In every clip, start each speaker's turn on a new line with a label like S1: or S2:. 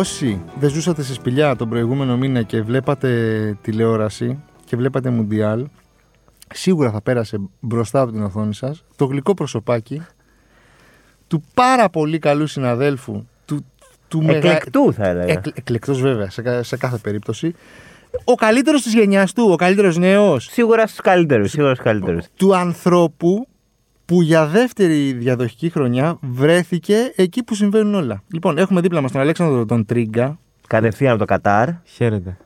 S1: Όσοι δεν ζούσατε σε σπηλιά τον προηγούμενο μήνα και βλέπατε τηλεόραση και βλέπατε Μουντιάλ, σίγουρα θα πέρασε μπροστά από την οθόνη σας το γλυκό προσωπάκι του πάρα πολύ καλού συναδέλφου. Του, του
S2: Εκλεκτού θα έλεγα.
S1: Εκ, Εκλεκτός βέβαια σε, κα- σε κάθε περίπτωση. Ο καλύτερος της γενιάς του, ο καλύτερος νέος
S2: Σίγουρα στους καλύτερους. Σίγουρα στους καλύτερους.
S1: του ανθρώπου που για δεύτερη διαδοχική χρονιά βρέθηκε εκεί που συμβαίνουν όλα. Λοιπόν, έχουμε δίπλα μας τον Αλέξανδρο τον Τρίγκα.
S2: Κατευθείαν από το Κατάρ.
S3: Χαίρετε.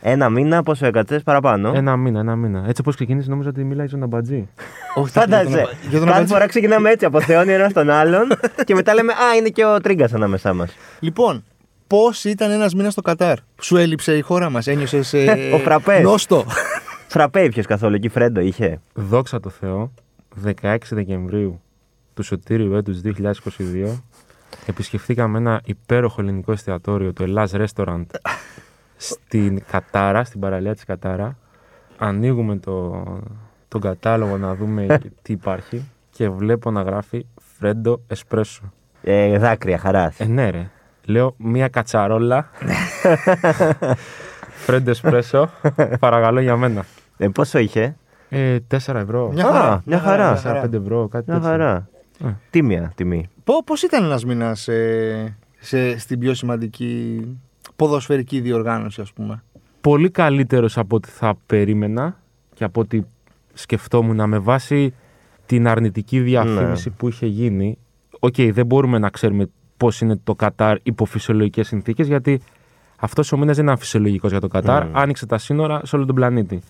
S2: Ένα μήνα, πόσο έκατσε παραπάνω.
S3: Ένα μήνα, ένα μήνα. Έτσι όπως ξεκίνησε, νόμιζα ότι μιλάει στον Αμπατζή.
S1: Όχι,
S2: Φάνταζε.
S1: Για τον
S2: Κάθε
S1: Αμπατζή.
S2: φορά ξεκινάμε έτσι από θεώνει ένας τον άλλον και μετά λέμε Α, είναι και ο Τρίγκας ανάμεσά μας.
S1: Λοιπόν, πώς ήταν ένας μήνας στο Κατάρ; Σου έλειψε η χώρα μας, ένιωσες.
S2: Ο Φραπές.
S1: Νόστο.
S2: Φραπέ ήπιος καθόλου εκεί, Φρέντο είχε.
S3: Δόξα τω Θεώ, 16 Δεκεμβρίου του Σωτήριου έτους 2022 επισκεφθήκαμε ένα υπέροχο ελληνικό εστιατόριο, το Ελλάς Restaurant, στην Κατάρα, στην παραλία της Κατάρα. Ανοίγουμε το, τον κατάλογο να δούμε τι υπάρχει και βλέπω να γράφει Φρέντο Εσπρέσο.
S2: Ε, δάκρυα χαράς.
S3: Ε, ναι ρε. Λέω μία κατσαρόλα. Φρέντο Εσπρέσο. Παρακαλώ για μένα.
S2: Ε, πόσο είχε;
S3: Ε, 4 ευρώ.
S1: Μια
S2: Α,
S1: χαρά.
S2: μια χαρά.
S3: 4-5 ευρώ, κάτι
S2: Μια
S3: τέτοιο.
S2: χαρά.
S3: Ε.
S2: Τίμια τιμή.
S1: Πώς ήταν ένας μήνας σε, στην πιο σημαντική ποδοσφαιρική διοργάνωση, ας πούμε;
S3: Πολύ καλύτερος από ό,τι θα περίμενα και από ό,τι σκεφτόμουν με βάση την αρνητική διαφήμιση που είχε γίνει. Οκ, δεν μπορούμε να ξέρουμε πώς είναι το Κατάρ υπό φυσιολογικές συνθήκες γιατί αυτός ο μήνας δεν ήταν φυσιολογικός για το Κατάρ. Άνοιξε τα σύνορα σε όλο τον πλανήτη.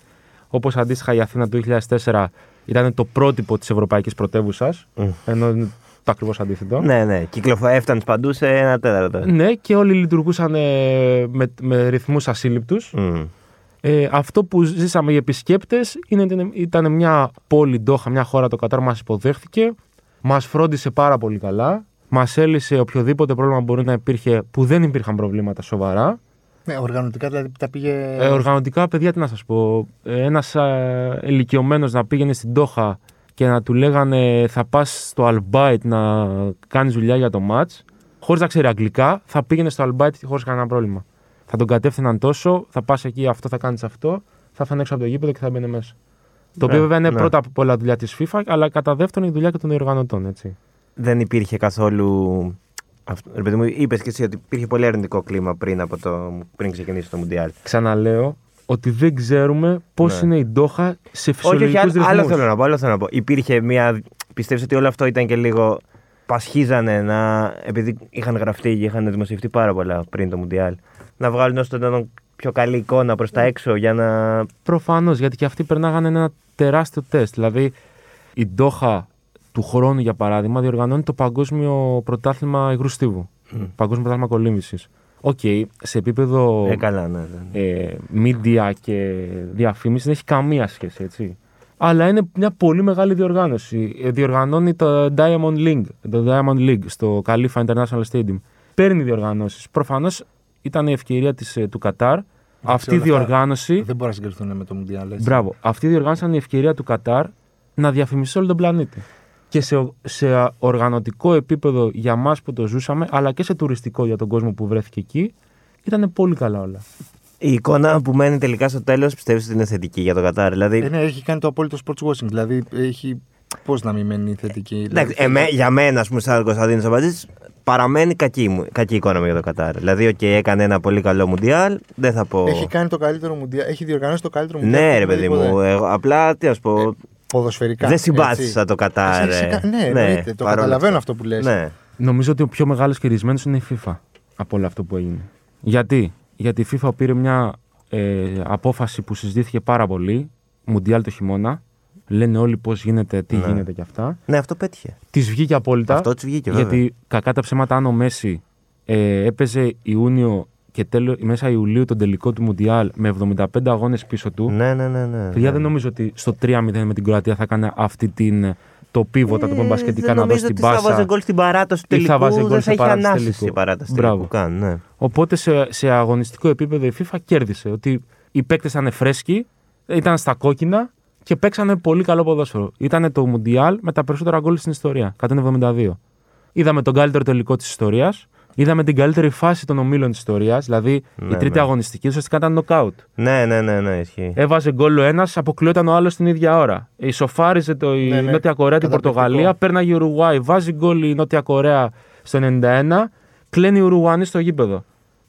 S3: Όπως αντίστοιχα η Αθήνα το 2004 ήταν το πρότυπο της ευρωπαϊκής πρωτεύουσας, ενώ είναι το ακριβώς αντίθετο.
S2: Ναι, ναι. Κυκλοφο... Έφτανε παντούς σε ένα τέταρτο.
S3: Ναι, και όλοι λειτουργούσαν ε, με, με ρυθμούς ασύλληπτους.
S2: Μμ.
S3: Ε, αυτό που ζήσαμε οι επισκέπτες ήταν μια πόλη Ντόχα, μια χώρα το Κατάρ μας υποδέχθηκε. Μας φρόντισε πάρα πολύ καλά. Μας έλυσε οποιοδήποτε πρόβλημα μπορεί να υπήρχε που δεν υπήρχαν προβλήματα σοβαρά.
S1: Ναι, οργανωτικά δηλαδή τα πήγε.
S3: Ε, οργανωτικά, παιδιά, τι να σας πω. Ένας ηλικιωμένος να πήγαινε στην Ντόχα και να του λέγανε θα πας στο Αλμπάιτ να κάνεις δουλειά για το ματ, χωρίς να ξέρει αγγλικά, θα πήγαινε στο Αλμπάιτ χωρίς κανένα πρόβλημα. Θα τον κατεύθυναν τόσο, θα πας εκεί, αυτό θα κάνεις αυτό, θα φάνε έξω από το γήπεδο και θα μπαίνει μέσα. Το οποίο
S2: Ναι,
S3: βέβαια είναι
S2: ναι.
S3: πρώτα απ' όλα δουλειά της FIFA, αλλά κατά δεύτερον η δουλειά και των διοργανωτών. Έτσι.
S2: Δεν υπήρχε καθόλου. Αυτό, ρε παιδί μου, είπες και εσύ ότι υπήρχε πολύ αρνητικό κλίμα πριν, από το, πριν ξεκινήσει το Μουντιάλ.
S3: Ξαναλέω ότι δεν ξέρουμε πώς
S2: Ναι.
S3: είναι η Ντόχα σε
S2: Όχι, όχι,
S3: φυσιολογικούς
S2: άλλο,
S3: ρυθμούς.
S2: άλλο θέλω να πω. Άλλο θέλω να πω. Υπήρχε μια. Πιστεύεις ότι όλο αυτό ήταν και λίγο. Πασχίζανε να. επειδή είχαν γραφτεί και είχαν δημοσιευτεί πάρα πολλά πριν το Μουντιάλ. Να βγάλουν όσο το δυνατόν πιο καλή εικόνα προς τα έξω για να.
S3: Προφανώς, γιατί και αυτοί περνάγανε ένα τεράστιο τεστ. Δηλαδή, η Ντόχα του χρόνου, για παράδειγμα, διοργανώνει το Παγκόσμιο Πρωτάθλημα Υγρού Στίβου. Παγκόσμιο Πρωτάθλημα Κολύμβησης. Οκ, σε επίπεδο
S2: Ε, καλά, ναι. ναι.
S3: ε, media και διαφήμιση δεν έχει καμία σχέση, έτσι. Αλλά είναι μια πολύ μεγάλη διοργάνωση. Ε, Διοργανώνει το Diamond League, το Diamond League στο Khalifa International Stadium. Παίρνει διοργανώσεις. Προφανώς ήταν η ευκαιρία της, ε, του Κατάρ. Αυτή η
S1: όλα αυτά
S3: διοργάνωση.
S1: Δεν μπορεί να συγκριθούν με το Μουντιάλ. έτσι.
S3: Μπράβο. Αυτή η διοργάνωση ήταν η ευκαιρία του Κατάρ να διαφημίσει σε όλο τον πλανήτη. Και σε, σε οργανωτικό επίπεδο για εμά που το ζούσαμε, αλλά και σε τουριστικό για τον κόσμο που βρέθηκε εκεί, ήταν πολύ καλά όλα.
S2: Η εικόνα που μένει τελικά στο τέλος πιστεύεις ότι είναι θετική για το Κατάρ. Δηλαδή.
S1: Ε, ναι, έχει κάνει το απόλυτο sports washing. Δηλαδή έχει. Πώς να μην μένει θετική.
S2: Εντάξει,
S1: δηλαδή,
S2: εμέ, για μένα, ας πούμε, σαν Κωνσταντίνος Αμπατζή, παραμένει κακή, μου- κακή εικόνα μου για το Κατάρ. Δηλαδή, οκ, έκανε ένα πολύ καλό Μουντιάλ, δεν θα πω.
S1: Έχει κάνει το καλύτερο Μουντιάλ. Έχει διοργανώσει το καλύτερο Μουντιάλ.
S2: Ναι,
S1: που
S2: ρε
S1: έχουμε
S2: παιδί
S1: δει ποτέ.
S2: μου. Εγώ, απλά τι να σου πω.
S1: Ποδοσφαιρικά.
S2: δεν
S1: έτσι.
S2: συμπάθησα το Κατάρ.
S1: Εσύ- εσύ-
S2: ε.
S1: Ναι, εννοείται, το
S2: παρόλο
S1: καταλαβαίνω αυτό που λες.
S2: Ναι.
S3: Νομίζω ότι ο πιο μεγάλος χειρισμένος είναι η FIFA από όλο αυτό που έγινε. Γιατί, Γιατί η FIFA πήρε μια ε, απόφαση που συζητήθηκε πάρα πολύ, Μουντιάλ το χειμώνα. Λένε όλοι πώς γίνεται, τι
S2: Ναι.
S3: γίνεται και αυτά.
S2: Ναι, αυτό πέτυχε.
S3: Της βγήκε απόλυτα.
S2: Αυτό της βγήκε, βέβαια.
S3: Γιατί κακά τα ψέματα, αν ο Μέση ε, έπαιζε Ιούνιο και τέλο, μέσα Ιουλίου τον τελικό του Μουντιάλ με 75 αγώνες πίσω του.
S2: Ναι, ναι, ναι. ναι,
S3: Παιδιά,
S2: ναι.
S3: δεν νομίζω ότι στο 3-0 με την Κροατία θα έκανε αυτή την, το πίβοτα, το πούμε μπασκετικά,
S2: Ε, δεν
S3: να δώσει
S2: νομίζω
S3: την
S2: ότι Θα
S3: πάσα.
S2: βάζε γκολ στην παράταση του
S3: Ή θα
S2: τελικού.
S3: βάζε γκολ
S2: δεν
S3: στην
S2: θα είχε
S3: παράταση
S2: ανάσηση
S3: τελικού.
S2: η παράταση του
S3: Μπράβο.
S2: τελικού καν. Ναι.
S3: Οπότε σε, σε αγωνιστικό επίπεδο η FIFA κέρδισε. Ότι οι παίκτες ήταν φρέσκοι, ήταν στα κόκκινα και παίξανε πολύ καλό ποδόσφαιρο. Ήταν το Μουντιάλ με τα περισσότερα γκολ στην ιστορία. 172. Είδαμε τον καλύτερο τελικό της ιστορίας. Είδαμε την καλύτερη φάση των ομίλων της ιστορίας. Δηλαδή η
S2: Ναι,
S3: τρίτη
S2: ναι.
S3: αγωνιστική ουσιαστικά ήταν νοκάουτ.
S2: Ναι, ναι, ναι, ναι, ισχύει.
S3: Έβαζε γκολ ο ένας, αποκλειόταν ο άλλος την ίδια ώρα. Ισοφάριζε το η
S1: Ναι, ναι.
S3: Νότια Κορέα την
S1: Καταπληκτικό.
S3: Πορτογαλία, πέρναγε η Ουρουγουάη, βάζει γκολ η Νότια Κορέα στο 91, κλαίνει οι Ουρουγουανοί στο γήπεδο.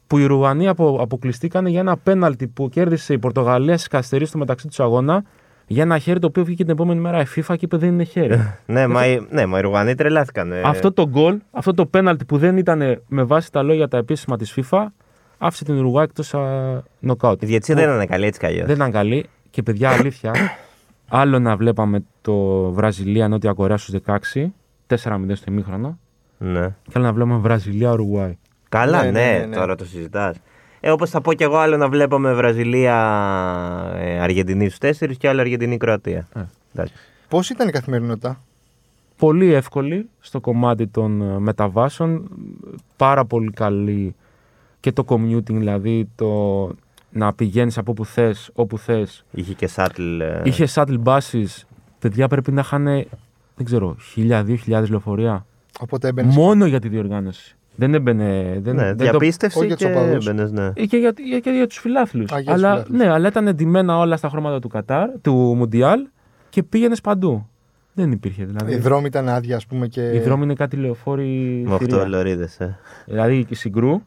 S3: Που οι Ουρουγουανοί απο, αποκλειστήκαν για ένα πέναλτι που κέρδισε η Πορτογαλία στις καθυστερήσεις του μεταξύ τους αγώνα για ένα χέρι το οποίο βγήκε την επόμενη μέρα η FIFA και είπε δεν είναι χέρι.
S2: ναι, μα, οι- ναι, μα οι Ρουγανοί τρελάθηκαν. ε.
S3: αυτό το γκολ, αυτό το πέναλτι που δεν ήταν με βάση τα λόγια τα επίσημα της FIFA, άφησε την Ουρουγουάη εκτός νοκάουτ.
S2: Η διαιτησία δεν ήταν καλή έτσι κι αλλιώς.
S3: Δεν ήταν καλή και παιδιά αλήθεια. άλλο να βλέπαμε το Βραζιλία-Νότια Κορέα στους 16, 4-0 στο ημίχρονο.
S2: Ναι.
S3: Και άλλο να βλέπαμε Βραζιλία-Ουρουγουάη.
S2: Καλά,
S1: Ναι,
S2: ναι,
S1: ναι, ναι, ναι.
S2: τώρα το συζητάς. Ε, Όπως θα πω κι εγώ, άλλο να βλέπαμε Βραζιλία-Αργεντινή στους 4 και άλλο Αργεντινή-Κροατία.
S3: Ε.
S2: Εντάξει.
S1: Πώς ήταν η καθημερινότητα;
S3: Πολύ εύκολη στο κομμάτι των ε, μεταβάσεων. Πάρα πολύ καλή και το commuting, δηλαδή το να πηγαίνεις από όπου θες, όπου θες.
S2: Είχε και σάτλ. ε,
S3: Είχε shuttle buses, παιδιά πρέπει να είχαν, δεν ξέρω, χίλια, δύο χιλιάδες λεωφορεία.
S1: Οπότε έμπαινες.
S3: Μόνο για τη διοργάνωση. Δεν έμπαινε. Δεν,
S2: Ναι,
S3: δεν το-
S2: διαπίστευση
S1: όχι για τους
S2: και
S1: οπαδούς.
S2: έμπαινες, ναι.
S3: Ε, Και για, για, και για τους φιλάθλους.
S1: Α, για τους
S3: Αλλά,
S1: φιλάθλους.
S3: ναι, αλλά ήταν εντυμένα όλα στα χρώματα του Κατάρ, του Μουντιάλ και πήγαινες παντού. Δεν υπήρχε δηλαδή.
S1: Οι δρόμοι ήταν άδεια, ας πούμε. Και...
S3: Οι δρόμοι είναι κάτι λεωφόροι.
S2: Με
S3: θηρία.
S2: 8 λωρίδες. Ε.
S3: Δηλαδή η συγκρού,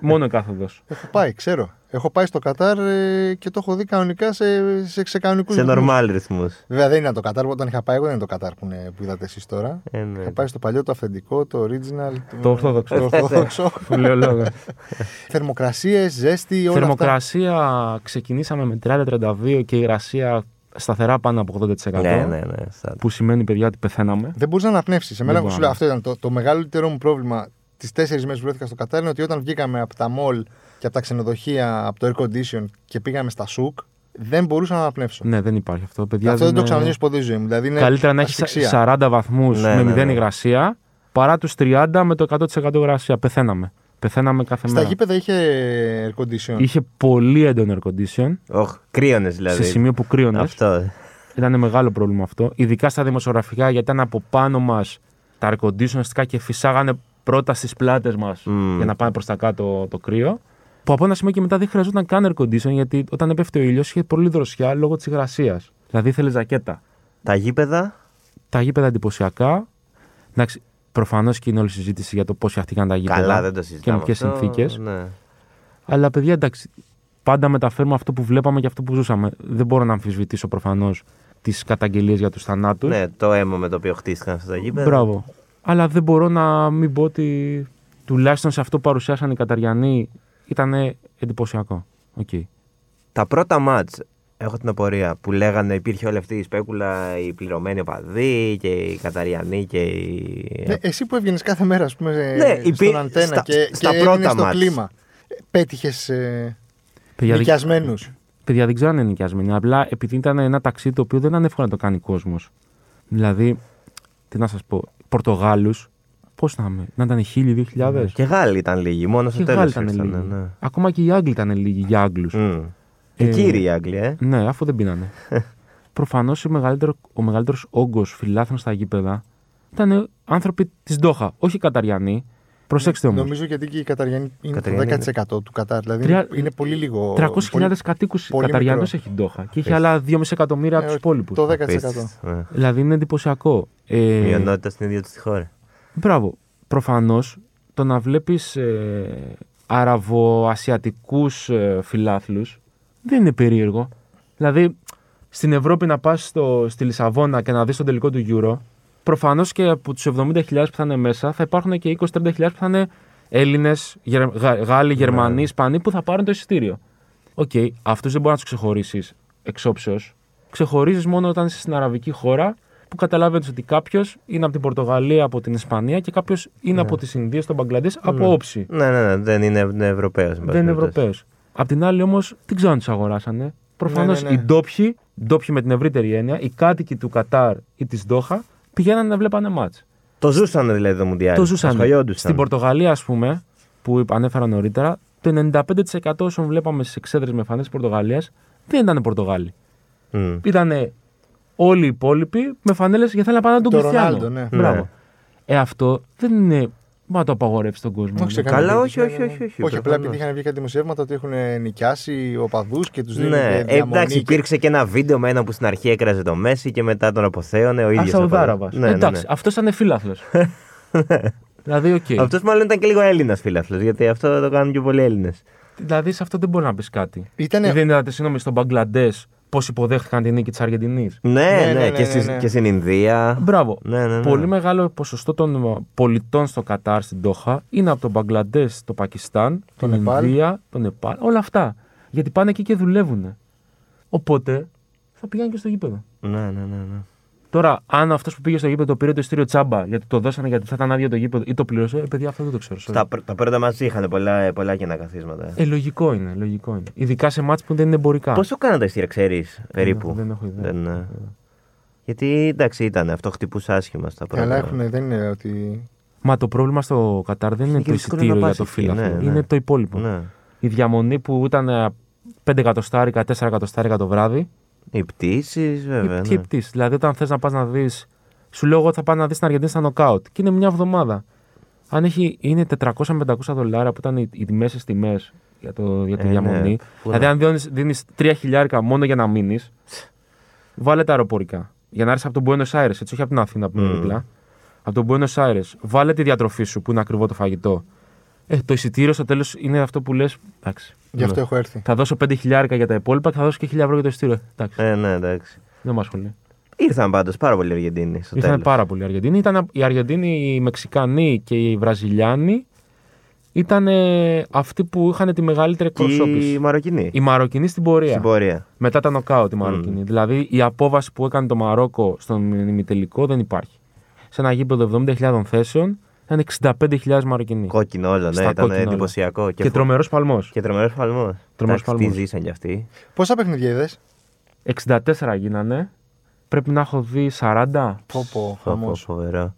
S3: μόνο η κάθοδος.
S1: Έχω πάει, ξέρω. Έχω πάει στο Κατάρ ε, και το έχω δει κανονικά σε, σε, σε κανονικού
S2: Σε normal ρυθμούς.
S1: Βέβαια δεν είναι το Κατάρ. Όταν είχα πάει, εγώ δεν είναι το Κατάρ που, είναι, που είδατε εσείς τώρα.
S2: Ε, ναι.
S1: Είχα πάει στο παλιό, το αυθεντικό, το original.
S3: Το ορθόδοξο.
S1: Το ορθόδοξο.
S3: Που λέω λόγος.
S1: Θερμοκρασίες, ζέστη, όλα αυτά.
S3: Θερμοκρασία ξεκινήσαμε με 30-32 και υγρασία σταθερά πάνω από 80%.
S2: Ναι, ναι, ναι. σαν-
S3: Που σημαίνει, παιδιά, ότι πεθαίναμε.
S1: Δεν μπορείς να αναπνεύσεις. Εμένα
S3: Δεν
S1: σου
S3: μπορώ
S1: λέω,
S3: να
S1: αυτό ήταν το, το μεγαλύτερο μου πρόβλημα τις τέσσερις μέρες που βρέθηκα στο Κατάρ είναι ότι όταν βγήκαμε από τα μολ και από τα ξενοδοχεία, από το air condition και πήγαμε στα σουκ, δεν μπορούσα να αναπνεύσω.
S3: Ναι, δεν υπάρχει αυτό. Παιδιά,
S1: αυτό δεν το
S3: είναι-
S1: ξανανιώσει ποτέ στη ζωή μου. Δηλαδή είναι
S3: Καλύτερα να έχεις
S1: ασφυξία.
S3: 40 βαθμούς
S2: Ναι,
S3: με
S2: ναι,
S3: 0
S2: ναι.
S3: υγρασία παρά τους 30 με το 100% υγρασία. Πεθαίναμε. Πεθαίναμε κάθε
S1: Στα
S3: μέρα.
S1: γήπεδα είχε air condition.
S3: Είχε πολύ έντονο air condition.
S2: Οχ, κρύωνες δηλαδή.
S3: σε σημείο που κρύωνες.
S2: Αυτό.
S3: Ήταν μεγάλο πρόβλημα αυτό. Ειδικά στα δημοσιογραφικά γιατί ήταν από πάνω μας τα air condition ουσιαστικά και φυσάγανε πρώτα στις πλάτες μας
S2: Μμμ.
S3: για να πάει προς τα κάτω το κρύο. Που από ένα σημείο και μετά δεν χρειαζόταν καν air condition γιατί όταν έπεφτε ο ήλιος είχε πολύ δροσιά λόγω της υγρασίας. Δηλαδή ήθελες ζακέτα.
S2: Τα γήπεδα;
S3: Τα γήπεδα εντυπωσιακά. Εντάξει, προφανώς και είναι όλη η συζήτηση για το πώς φτιαχτήκαν τα γήπεδα.
S2: Καλά, δεν το
S3: Και με
S2: συζητάμε.
S3: ποιες
S2: αυτό,
S3: συνθήκες.
S2: Ναι.
S3: Αλλά παιδιά, εντάξει, πάντα μεταφέρουμε αυτό που βλέπαμε και αυτό που ζούσαμε. Δεν μπορώ να αμφισβητήσω προφανώς τις καταγγελίες για τους θανάτους.
S2: ναι, το αίμα με το οποίο χτίστηκαν αυτά τα γήπεδα.
S3: Μπράβο. Αλλά δεν μπορώ να μην πω ότι τουλάχιστον σε αυτό που παρουσιάσαν οι Καταριανοί ήταν εντυπωσιακό. Οκ.
S2: Τα πρώτα ματς, έχω την απορία, που λέγανε υπήρχε όλη αυτή η σπέκουλα, οι πληρωμένοι οπαδοί και οι Καταριανοί και οι...
S1: Ναι, εσύ που έβγαινες κάθε μέρα ας πούμε,
S2: Ναι,
S1: στον
S2: υπή-
S1: αντένα
S2: στα-
S1: και,
S2: στα
S1: και
S2: πρώτα
S1: έμεινες στο
S2: ματς.
S1: κλίμα. Πέτυχες ε,
S3: Παιδιά, δεν-
S1: νοικιασμένους;
S3: παιδιά, δεν ξέρω αν είναι νοικιασμένοι. Απλά επειδή ήταν ένα ταξίδι το οποίο δεν ήταν εύκολο να το κάνει κόσμος. Δηλαδή, τι να σας πω, Πορτογάλους, πώς να είμαι, να ήταν χίλιοι, δύο χιλιάδες;
S2: Και Γάλλοι ήταν λίγοι, μόνο στο
S3: Και
S2: τέλος
S3: Γάλλοι ήταν
S2: ήρθανε,
S3: λίγοι.
S2: ναι.
S3: Ακόμα και οι Άγγλοι ήταν λίγοι για Άγγλους.
S2: Μμ.
S3: Ε,
S2: Και κύριοι οι Άγγλοι, ε.
S3: Ναι, αφού δεν πίνανε. Προφανώς ο μεγαλύτερο ο μεγαλύτερος όγκος φιλάθλων στα γήπεδα ήταν άνθρωποι της Ντόχα, όχι οι Καταριανοί. Προσέξτε όμως.
S1: Νομίζω γιατί και οι Καταριανοί είναι
S2: Καταριανοί
S1: το 10% του Κατάρ. Δηλαδή
S3: Τρία-
S1: είναι, είναι πολύ λίγο.
S3: 300.000
S1: πολύ-
S3: κατοίκους
S1: πολύ
S3: Καταριανού
S1: μικρό.
S3: έχει η Ντόχα και έχει
S2: Πες.
S3: άλλα 2,5 εκατομμύρια από
S1: Ε,
S3: του υπόλοιπους.
S1: Το 10%.
S2: Απίστευτο, ναι.
S3: Δηλαδή είναι εντυπωσιακό. Ε,
S2: Μειονότητα στην ίδια τη χώρα.
S3: Μπράβο. Προφανώς το να βλέπεις ε, αραβοασιατικούς ε, φιλάθλους δεν είναι περίεργο. Δηλαδή, στην Ευρώπη να πας στη Λισαβόνα και να δεις τον τελικό του Euro, προφανώς και από τους 70.000 που θα είναι μέσα θα υπάρχουν και 20-30.000 που θα είναι Έλληνες, Γάλλοι, Γερμανοί, Ισπανοί που θα πάρουν το εισιτήριο. Οκ, αυτούς δεν μπορείς να τους ξεχωρίσεις εξ όψεως. Ξεχωρίζεις μόνο όταν είσαι στην αραβική χώρα που καταλαβαίνεις ότι κάποιος είναι από την Πορτογαλία, από την Ισπανία και κάποιος είναι από τις Ινδίες, τον Μπαγκλαντές, από όψη.
S2: Ναι, ναι, ναι, δεν είναι Ευρωπαίος.
S3: Δεν είναι Ευρωπαίος. Απ' την άλλη όμως δεν ξέρω αν τους αγοράσανε. Προφανώς
S1: Ναι, ναι, ναι.
S3: οι ντόπιοι, ντόπιοι με την ευρύτερη έννοια, οι κάτοικοι του Κατάρ ή της Ντόχα πηγαίνανε να βλέπανε μάτς.
S2: Το ζούσαν δηλαδή το Μουντιάλ.
S3: Το ζούσαν.
S2: Ασχολιόντουσαν.
S3: Στην Πορτογαλία, ας πούμε, που είπα- ανέφερα νωρίτερα, το 95% όσων βλέπαμε στις εξέδρες με φανές της Πορτογαλίας δεν ήταν Πορτογάλοι.
S2: Μμ.
S3: Ήταν όλοι οι υπόλοιποι με φανέλες για θέλουν να πάνε να τον
S1: Το
S3: Κριστιανό.
S1: Ρονάλντο, ναι.
S3: Μπράβο.
S2: Ναι.
S3: Ε, αυτό δεν είναι Μα το απαγορεύσει τον κόσμο.
S1: Όχι, σε
S3: Ναι.
S1: κανένα
S2: Καλά,
S1: περίπτωση,
S2: όχι,
S1: ναι,
S2: όχι,
S1: ναι, ναι.
S2: όχι, όχι,
S1: Όχι, απλά
S2: προφανώς.
S1: επειδή είχαν βγει κάτι δημοσιεύματα ότι έχουν νοικιάσει οπαδούς και τους δίνουν.
S2: Ναι, ε,
S1: διαμονή
S2: εντάξει,
S1: και-
S2: υπήρξε και ένα βίντεο με έναν που στην αρχή έκραζε το Μέσι και μετά τον αποθέωνε ο ίδιος.
S3: Σαουδάραβα.
S2: Ναι, ναι,
S3: Εντάξει,
S2: ναι.
S3: αυτός ήταν φίλαθλο. δηλαδή, οκ.
S2: Αυτός μάλλον ήταν και λίγο Έλληνας φίλαθλο, γιατί αυτό το κάνουν και πολλοί Έλληνες.
S3: Δηλαδή, σε αυτό δεν μπορεί να πεις κάτι.
S1: Ήτανε-
S3: Δεν είδατε, συγγνώμη, στον Μπαγκλαντές πώς υποδέχτηκαν την νίκη της Αργεντινής.
S2: Ναι,
S1: Ναι,
S2: ναι,
S1: ναι,
S2: και,
S1: ναι,
S2: στη-
S1: ναι.
S2: και στην Ινδία.
S3: Μπράβο.
S2: Ναι, ναι, ναι.
S3: Πολύ μεγάλο ποσοστό των πολιτών στο Κατάρ, στην Ντόχα, είναι από τον Μπαγκλαντές, το Πακιστάν,
S1: Το
S3: την
S1: Νεπάλ.
S3: Ινδία, το Νεπάλ. Όλα αυτά. Γιατί πάνε εκεί και δουλεύουν. Οπότε θα πηγαίνουν και στο γήπεδο.
S2: Ναι, ναι, ναι. ναι.
S3: Τώρα, αν αυτός που πήγε στο γήπεδο πήρε το ειστήριο τσάμπα γιατί το δώσανε γιατί θα ήταν άδειο το γήπεδο ή το πλήρωσε, ε, παιδιά, αυτό δεν το ξέρω. sorry.
S2: Τα, πρω- τα πρώτα μαζί είχαν πολλά, πολλά κενά καθίσματα.
S3: Ε, λογικό είναι, λογικό είναι. Ειδικά σε μάτς που δεν είναι εμπορικά.
S2: Πόσο κάναν τα ειστήρια, ξέρεις, περίπου;
S3: δεν έχω ιδέα.
S2: Δεν, ε, Γιατί εντάξει, ήταν αυτό, χτυπούσε άσχημα στα πρώτα.
S1: Καλά έχουν, δεν είναι ότι.
S3: Μα το πρόβλημα στο Κατάρ δεν είναι
S2: και
S3: το
S2: δύσκολο
S3: εισιτήριο
S2: να
S3: για
S2: πας
S3: το
S2: εκεί,
S3: φύλαθλο.
S2: ναι, ναι.
S3: Είναι το υπόλοιπο.
S2: Ναι.
S3: Η διαμονή που ήταν 5 εκατοστάρικα, 4 εκατοστάρικα το βράδυ.
S2: Οι πτήσεις, βέβαια.
S3: Τι
S2: ναι.
S3: επτής. Δηλαδή, όταν θες να πας να δεις. Σου λέω, εγώ θα πάω να δεις την Αργεντινή στα νοκάουτ. Και είναι μια εβδομάδα. Αν έχει, είναι 400 με 500 δολάρια που ήταν οι, οι μέσες τιμές για, το, για τη
S2: Ε, ναι,
S3: διαμονή.
S2: φούλα.
S3: δηλαδή, αν δίνεις 3 χιλιάρικα μόνο για να μείνεις, βάλε τα αεροπορικά. Για να έρθεις από τον Buenos Aires, έτσι, όχι από την Αθήνα που είναι
S2: Μμμ.
S3: δίπλα. Από τον Buenos Aires, βάλε τη διατροφή σου που είναι ακριβό το φαγητό. Ε, το εισιτήριο στο τέλος είναι αυτό που λες. Εντάξει.
S1: Γι' αυτό έχω έρθει.
S3: Θα δώσω 5 χιλιάρικα για τα υπόλοιπα και θα δώσω και 1000 ευρώ για το εισιτήριο. Εντάξει.
S2: Ε, ναι, εντάξει.
S3: Δεν μα ασχολεί.
S2: Ήρθαν πάντως πάρα πολλοί Αργεντίνοι στο
S3: Ήρθαν
S2: τέλος.
S3: πάρα πολλοί Αργεντίνοι. Ήταν οι Αργεντίνοι, οι Μεξικανοί και οι Βραζιλιάνοι ήταν ε, αυτοί που είχαν τη μεγαλύτερη
S2: Και οι
S3: εκπροσώπηση.
S2: Μαροκινοί.
S3: Οι Μαροκινοί στην πορεία.
S2: Στην πορεία.
S3: Μετά τα νοκάουτ οι Μαροκινοί. Δηλαδή η απόβαση που έκανε το Μαρόκο στον ημιτελικό δεν υπάρχει. Σε ένα γήπεδο 70.000 θέσεων ήταν 65.000 Μαροκινοί.
S2: Κόκκινο όλα, ναι,
S3: Στα
S2: ήταν
S3: κόκκινα όλα.
S2: εντυπωσιακό.
S3: Και, τρομερός παλμός.
S2: Και τρομερός παλμός.
S3: Τρομερός
S2: Τι
S3: παλμός.
S2: ζήσαν κι αυτοί.
S1: Πόσα παιχνίδια είδες;
S3: 64 γίνανε. Πρέπει να έχω δει 40.
S1: Πω, πω,
S2: Φω- φω-
S1: χαμός.
S2: Φοβερό.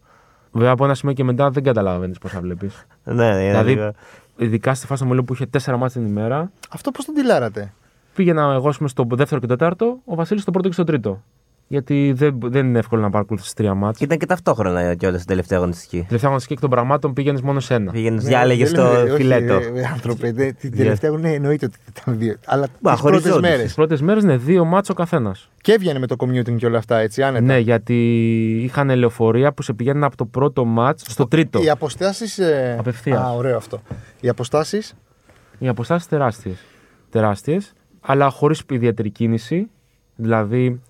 S3: Βέβαια από ένα σημείο και μετά δεν καταλαβαίνεις πώ θα βλέπεις.
S2: Ναι, είναι
S3: Δηλαδή,
S2: λίγο-
S3: ειδικά στη φάση του Μολύβου που είχε 4 μάτια την ημέρα,
S1: Αυτό πώς τον τυλάρατε;
S3: πήγαινα εγώ ας πούμε, στο δεύτερο και το τέταρτο, ο Βασίλης στο πρώτο και στο τρίτο. Γιατί δεν, δεν είναι εύκολο να παρακολουθήσει τρία μάτια.
S2: Ήταν και ταυτόχρονα κιόλας στην τελευταία αγωνιστική.
S3: Τελευταία αγωνιστική εκ των πραγμάτων πήγαινες μόνο σε ένα.
S2: Πήγαινες,
S1: Ναι,
S2: διάλεγες
S1: δεν
S2: το
S1: λέμε, όχι,
S2: φιλέτο.
S1: ε, ε, Άνθρωπε, δε- την τελευταία ναι, εννοείται ότι ήταν δύο. Αλλά τις πρώτες
S2: χωριζόντουσες.
S1: μέρες.
S3: Τις πρώτες μέρες είναι δύο μάτια ο καθένας.
S1: Και έβγαινε με το commuting και όλα αυτά, έτσι, άνετα.
S3: Ναι, γιατί είχαν λεωφορεία που σε πηγαίνουν από το πρώτο μάτς στο τρίτο.
S1: Οι αποστάσεις. Ε...
S3: Απευθείας.
S1: Α, ωραίο αυτό. Οι αποστάσεις;
S3: Οι αποστάσεις τεράστιες. Τεράστιες, αλλά χωρίς ιδιαίτερη κίνηση. Δηλαδή,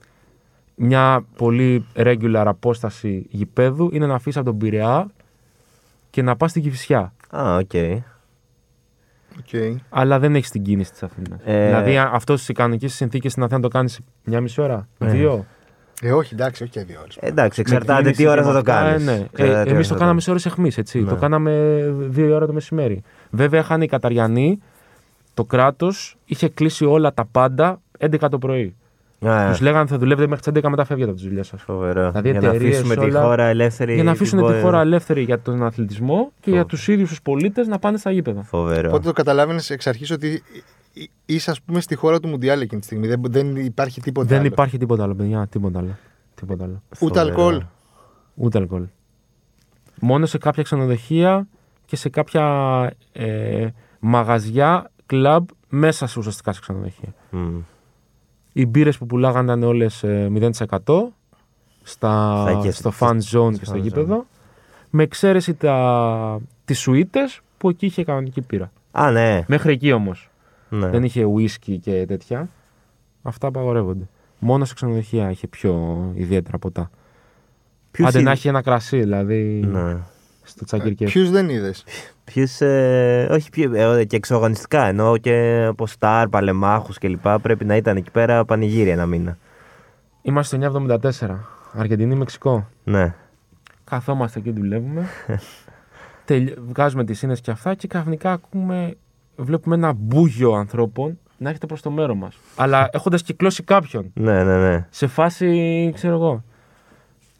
S3: μια πολύ regular απόσταση γηπέδου είναι να φύγεις από τον Πειραιά και να πας στην Κηφισιά.
S2: Α, OK.
S1: Okay.
S3: Αλλά δεν έχεις την κίνηση της Αθήνας.
S2: Ε.
S3: Δηλαδή, α- αυτό στις κανονικές συνθήκες στην Αθήνα το κάνεις μια μισή ώρα,
S2: Ε.
S3: δύο;
S1: Ε, όχι, εντάξει, όχι και δύο ώρες.
S2: Εντάξει, εξαρτάται
S3: κίνηση
S2: τι ώρα
S3: και
S2: θα
S3: με
S2: το
S3: αυτά,
S2: κάνεις.
S3: ε, ναι. Ε, Εμείς το κάναμε σε ώρες αιχμής, έτσι.
S2: Ναι.
S3: Το κάναμε δύο ώρα το μεσημέρι. Βέβαια, είχαν οι Καταριανοί, το κράτος είχε κλείσει όλα τα πάντα 11 το πρωί.
S2: Α,
S3: Τους λέγανε θα δουλεύετε μέχρι τις 11 μετά φεύγετε από τη δουλειά σας.
S2: φοβερό.
S3: Δηλαδή,
S2: για να
S3: εταιρείες,
S2: αφήσουμε τη
S3: όλα-
S2: χώρα ελεύθερη.
S3: Για να αφήσουν
S2: την
S3: τη
S2: πορεία.
S3: χώρα ελεύθερη για τον αθλητισμό και για τους ίδιους τους πολίτες να πάνε στα γήπεδα.
S2: Φοβερό.
S1: Οπότε το καταλάβαινες εξ αρχής ότι είσαι, ας πούμε, στη χώρα του Μουντιάλ εκείνη τη στιγμή. Δεν, δεν υπάρχει τίποτα
S3: Δεν
S1: άλλο.
S3: υπάρχει τίποτα άλλο, παιδιά. Τίποτα άλλο. Τίποτα άλλο.
S1: Ούτε
S2: Φοβερό.
S1: αλκοόλ.
S3: Ούτε αλκοόλ. Μόνο σε κάποια ξενοδοχεία και σε κάποια ε, μαγαζιά, κλαμπ μέσα σε ουσιαστικά σε ξενοδοχεία.
S2: Μμ.
S3: Οι μπύρες που πουλάγαν ήταν όλες ε, 0% στα,
S2: Στα και-
S3: στο fan zone και στο
S2: fan
S3: γήπεδο. Με εξαίρεση τα, τις σουίτες που εκεί είχε κανονική πύρα.
S2: Α, ναι.
S3: Μέχρι εκεί όμως.
S2: ναι.
S3: Δεν είχε whisky και τέτοια. Αυτά απαγορεύονται. Μόνο σε ξενοδοχεία είχε πιο ιδιαίτερα ποτά.
S2: Ποιους
S3: Άντε να
S2: είδε-
S3: έχει ένα κρασί, δηλαδή
S2: Ναι.
S3: Στο τσακυρκέ.
S1: Ποιου δεν είδες;
S2: Ποιους, ε, όχι πιο, ε, και εξωαγωνιστικά εννοώ και από Σταρ, Παλεμάχους κλπ. Πρέπει να ήταν εκεί πέρα πανηγύρι ένα μήνα.
S3: Είμαστε στο 974. Αργεντινή, Μεξικό.
S2: Ναι.
S3: Καθόμαστε εκεί, δουλεύουμε. Τελει... Βγάζουμε τις ίνε και αυτά και ξαφνικά ακούμε, βλέπουμε ένα μπούγιο ανθρώπων να έρχεται προς το μέρο μας. Αλλά έχοντας κυκλώσει κάποιον.
S2: Ναι, ναι, ναι.
S3: Σε φάση, ξέρω εγώ.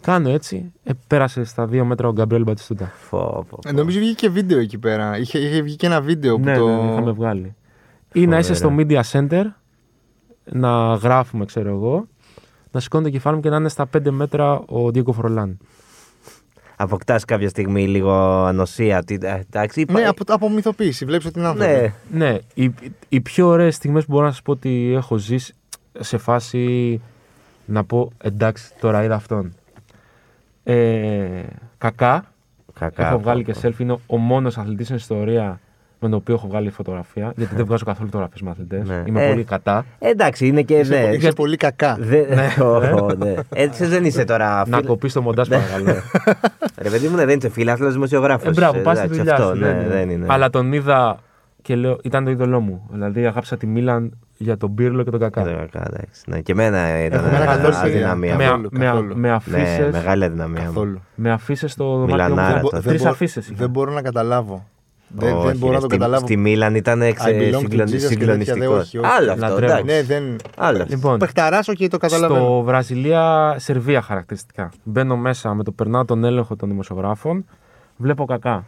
S3: Κάνω έτσι. Ε, πέρασε στα δύο μέτρα ο Γκαμπριέλ Μπατιστούτα.
S2: Φω, φω,
S1: Ε, νομίζω βγήκε και βίντεο εκεί πέρα. Είχε, είχε βγει και ένα βίντεο που
S3: Ναι,
S1: το.
S3: ναι, ναι, είχαμε βγάλει. Ή να είσαι στο Media Center, να γράφουμε, ξέρω εγώ, να σηκώνει το κεφάλι μου και να είναι στα 5 μέτρα ο Ντίκο Φρολάν.
S2: αποκτάς κάποια στιγμή λίγο ανοσία. Τι, ε, εντάξει,
S1: Ναι,
S2: είπα-
S1: από, από μυθοποίηση. Βλέπεις ότι είναι άνθρωποι.
S2: ναι.
S3: Ναι, οι, οι πιο ωραίες στιγμές που μπορώ να σας πω ότι έχω ζήσει σε φάση να πω εντάξει, τώρα είδα αυτόν. Ε, κακά.
S2: Κακά.
S3: έχω βγάλει και selfie. Είναι ο μόνος αθλητής στην ιστορία με τον οποίο έχω βγάλει φωτογραφία. Γιατί δεν βγάζω καθόλου φωτογραφίες με αθλητές.
S2: Ναι.
S3: Είμαι
S2: Ε,
S3: πολύ κατά.
S2: Ε, εντάξει, είναι και.
S1: Είσαι,
S2: Ναι,
S1: είσαι πολύ κακά.
S2: Δε- Ω, ναι. Έτσι δεν είσαι τώρα.
S3: Να
S2: φίλ-
S3: κοπείς το μοντάζ, παρακαλώ.
S2: Ρε παιδί μου, ναι, δεν είσαι φίλαθλο δημοσιογράφος.
S3: Ε, μπράβο, πας στη δουλειά
S2: αυτό,
S3: σου.
S2: ναι,
S3: δεν είναι.
S2: δεν είναι.
S3: Αλλά τον είδα και λέω, ήταν το είδωλό μου. Δηλαδή αγάπησα τη Μίλαν για τον Πύρλο και τον Κακά.
S2: Ε, κακά, εντάξει. Ναι, και εμένα ήταν
S1: Έχουμε ένα καθόλου
S2: αδυναμία.
S3: με,
S2: μου.
S1: καθόλου,
S3: με,
S1: καθόλου.
S3: με
S2: Ναι,
S3: αφήσει.
S2: μεγάλη αδυναμία. μου.
S1: Καθόλου.
S3: με αφήσεις στο δωμάτιο μου.
S2: Μιλανάρα
S3: Δεν μπο-
S2: τότε.
S3: Τρεις
S1: μπο-
S3: αφήσεις είχα.
S1: δεν μπορώ να καταλάβω. Δεν,
S2: Όχι,
S1: δεν μπορώ
S2: ρε,
S1: να το
S2: στη-
S1: καταλάβω.
S2: Στη Μίλαν ήταν
S1: I belong to Jesus και
S2: συγκλονιστικός.
S1: τέτοια, όχι, όχι.
S2: Άλλο αυτό,
S3: Λατρεύω.
S2: εντάξει.
S1: Ναι, δεν.
S2: Άλλο αυτό.
S3: Λοιπόν,
S1: Πεχταράσω και το καταλαβαίνω.
S3: στο Βραζιλία-Σερβία χαρακτηριστικά. Μπαίνω μέσα με το περνάω τον έλεγχο των δημοσιογράφων, βλέπω Κακά.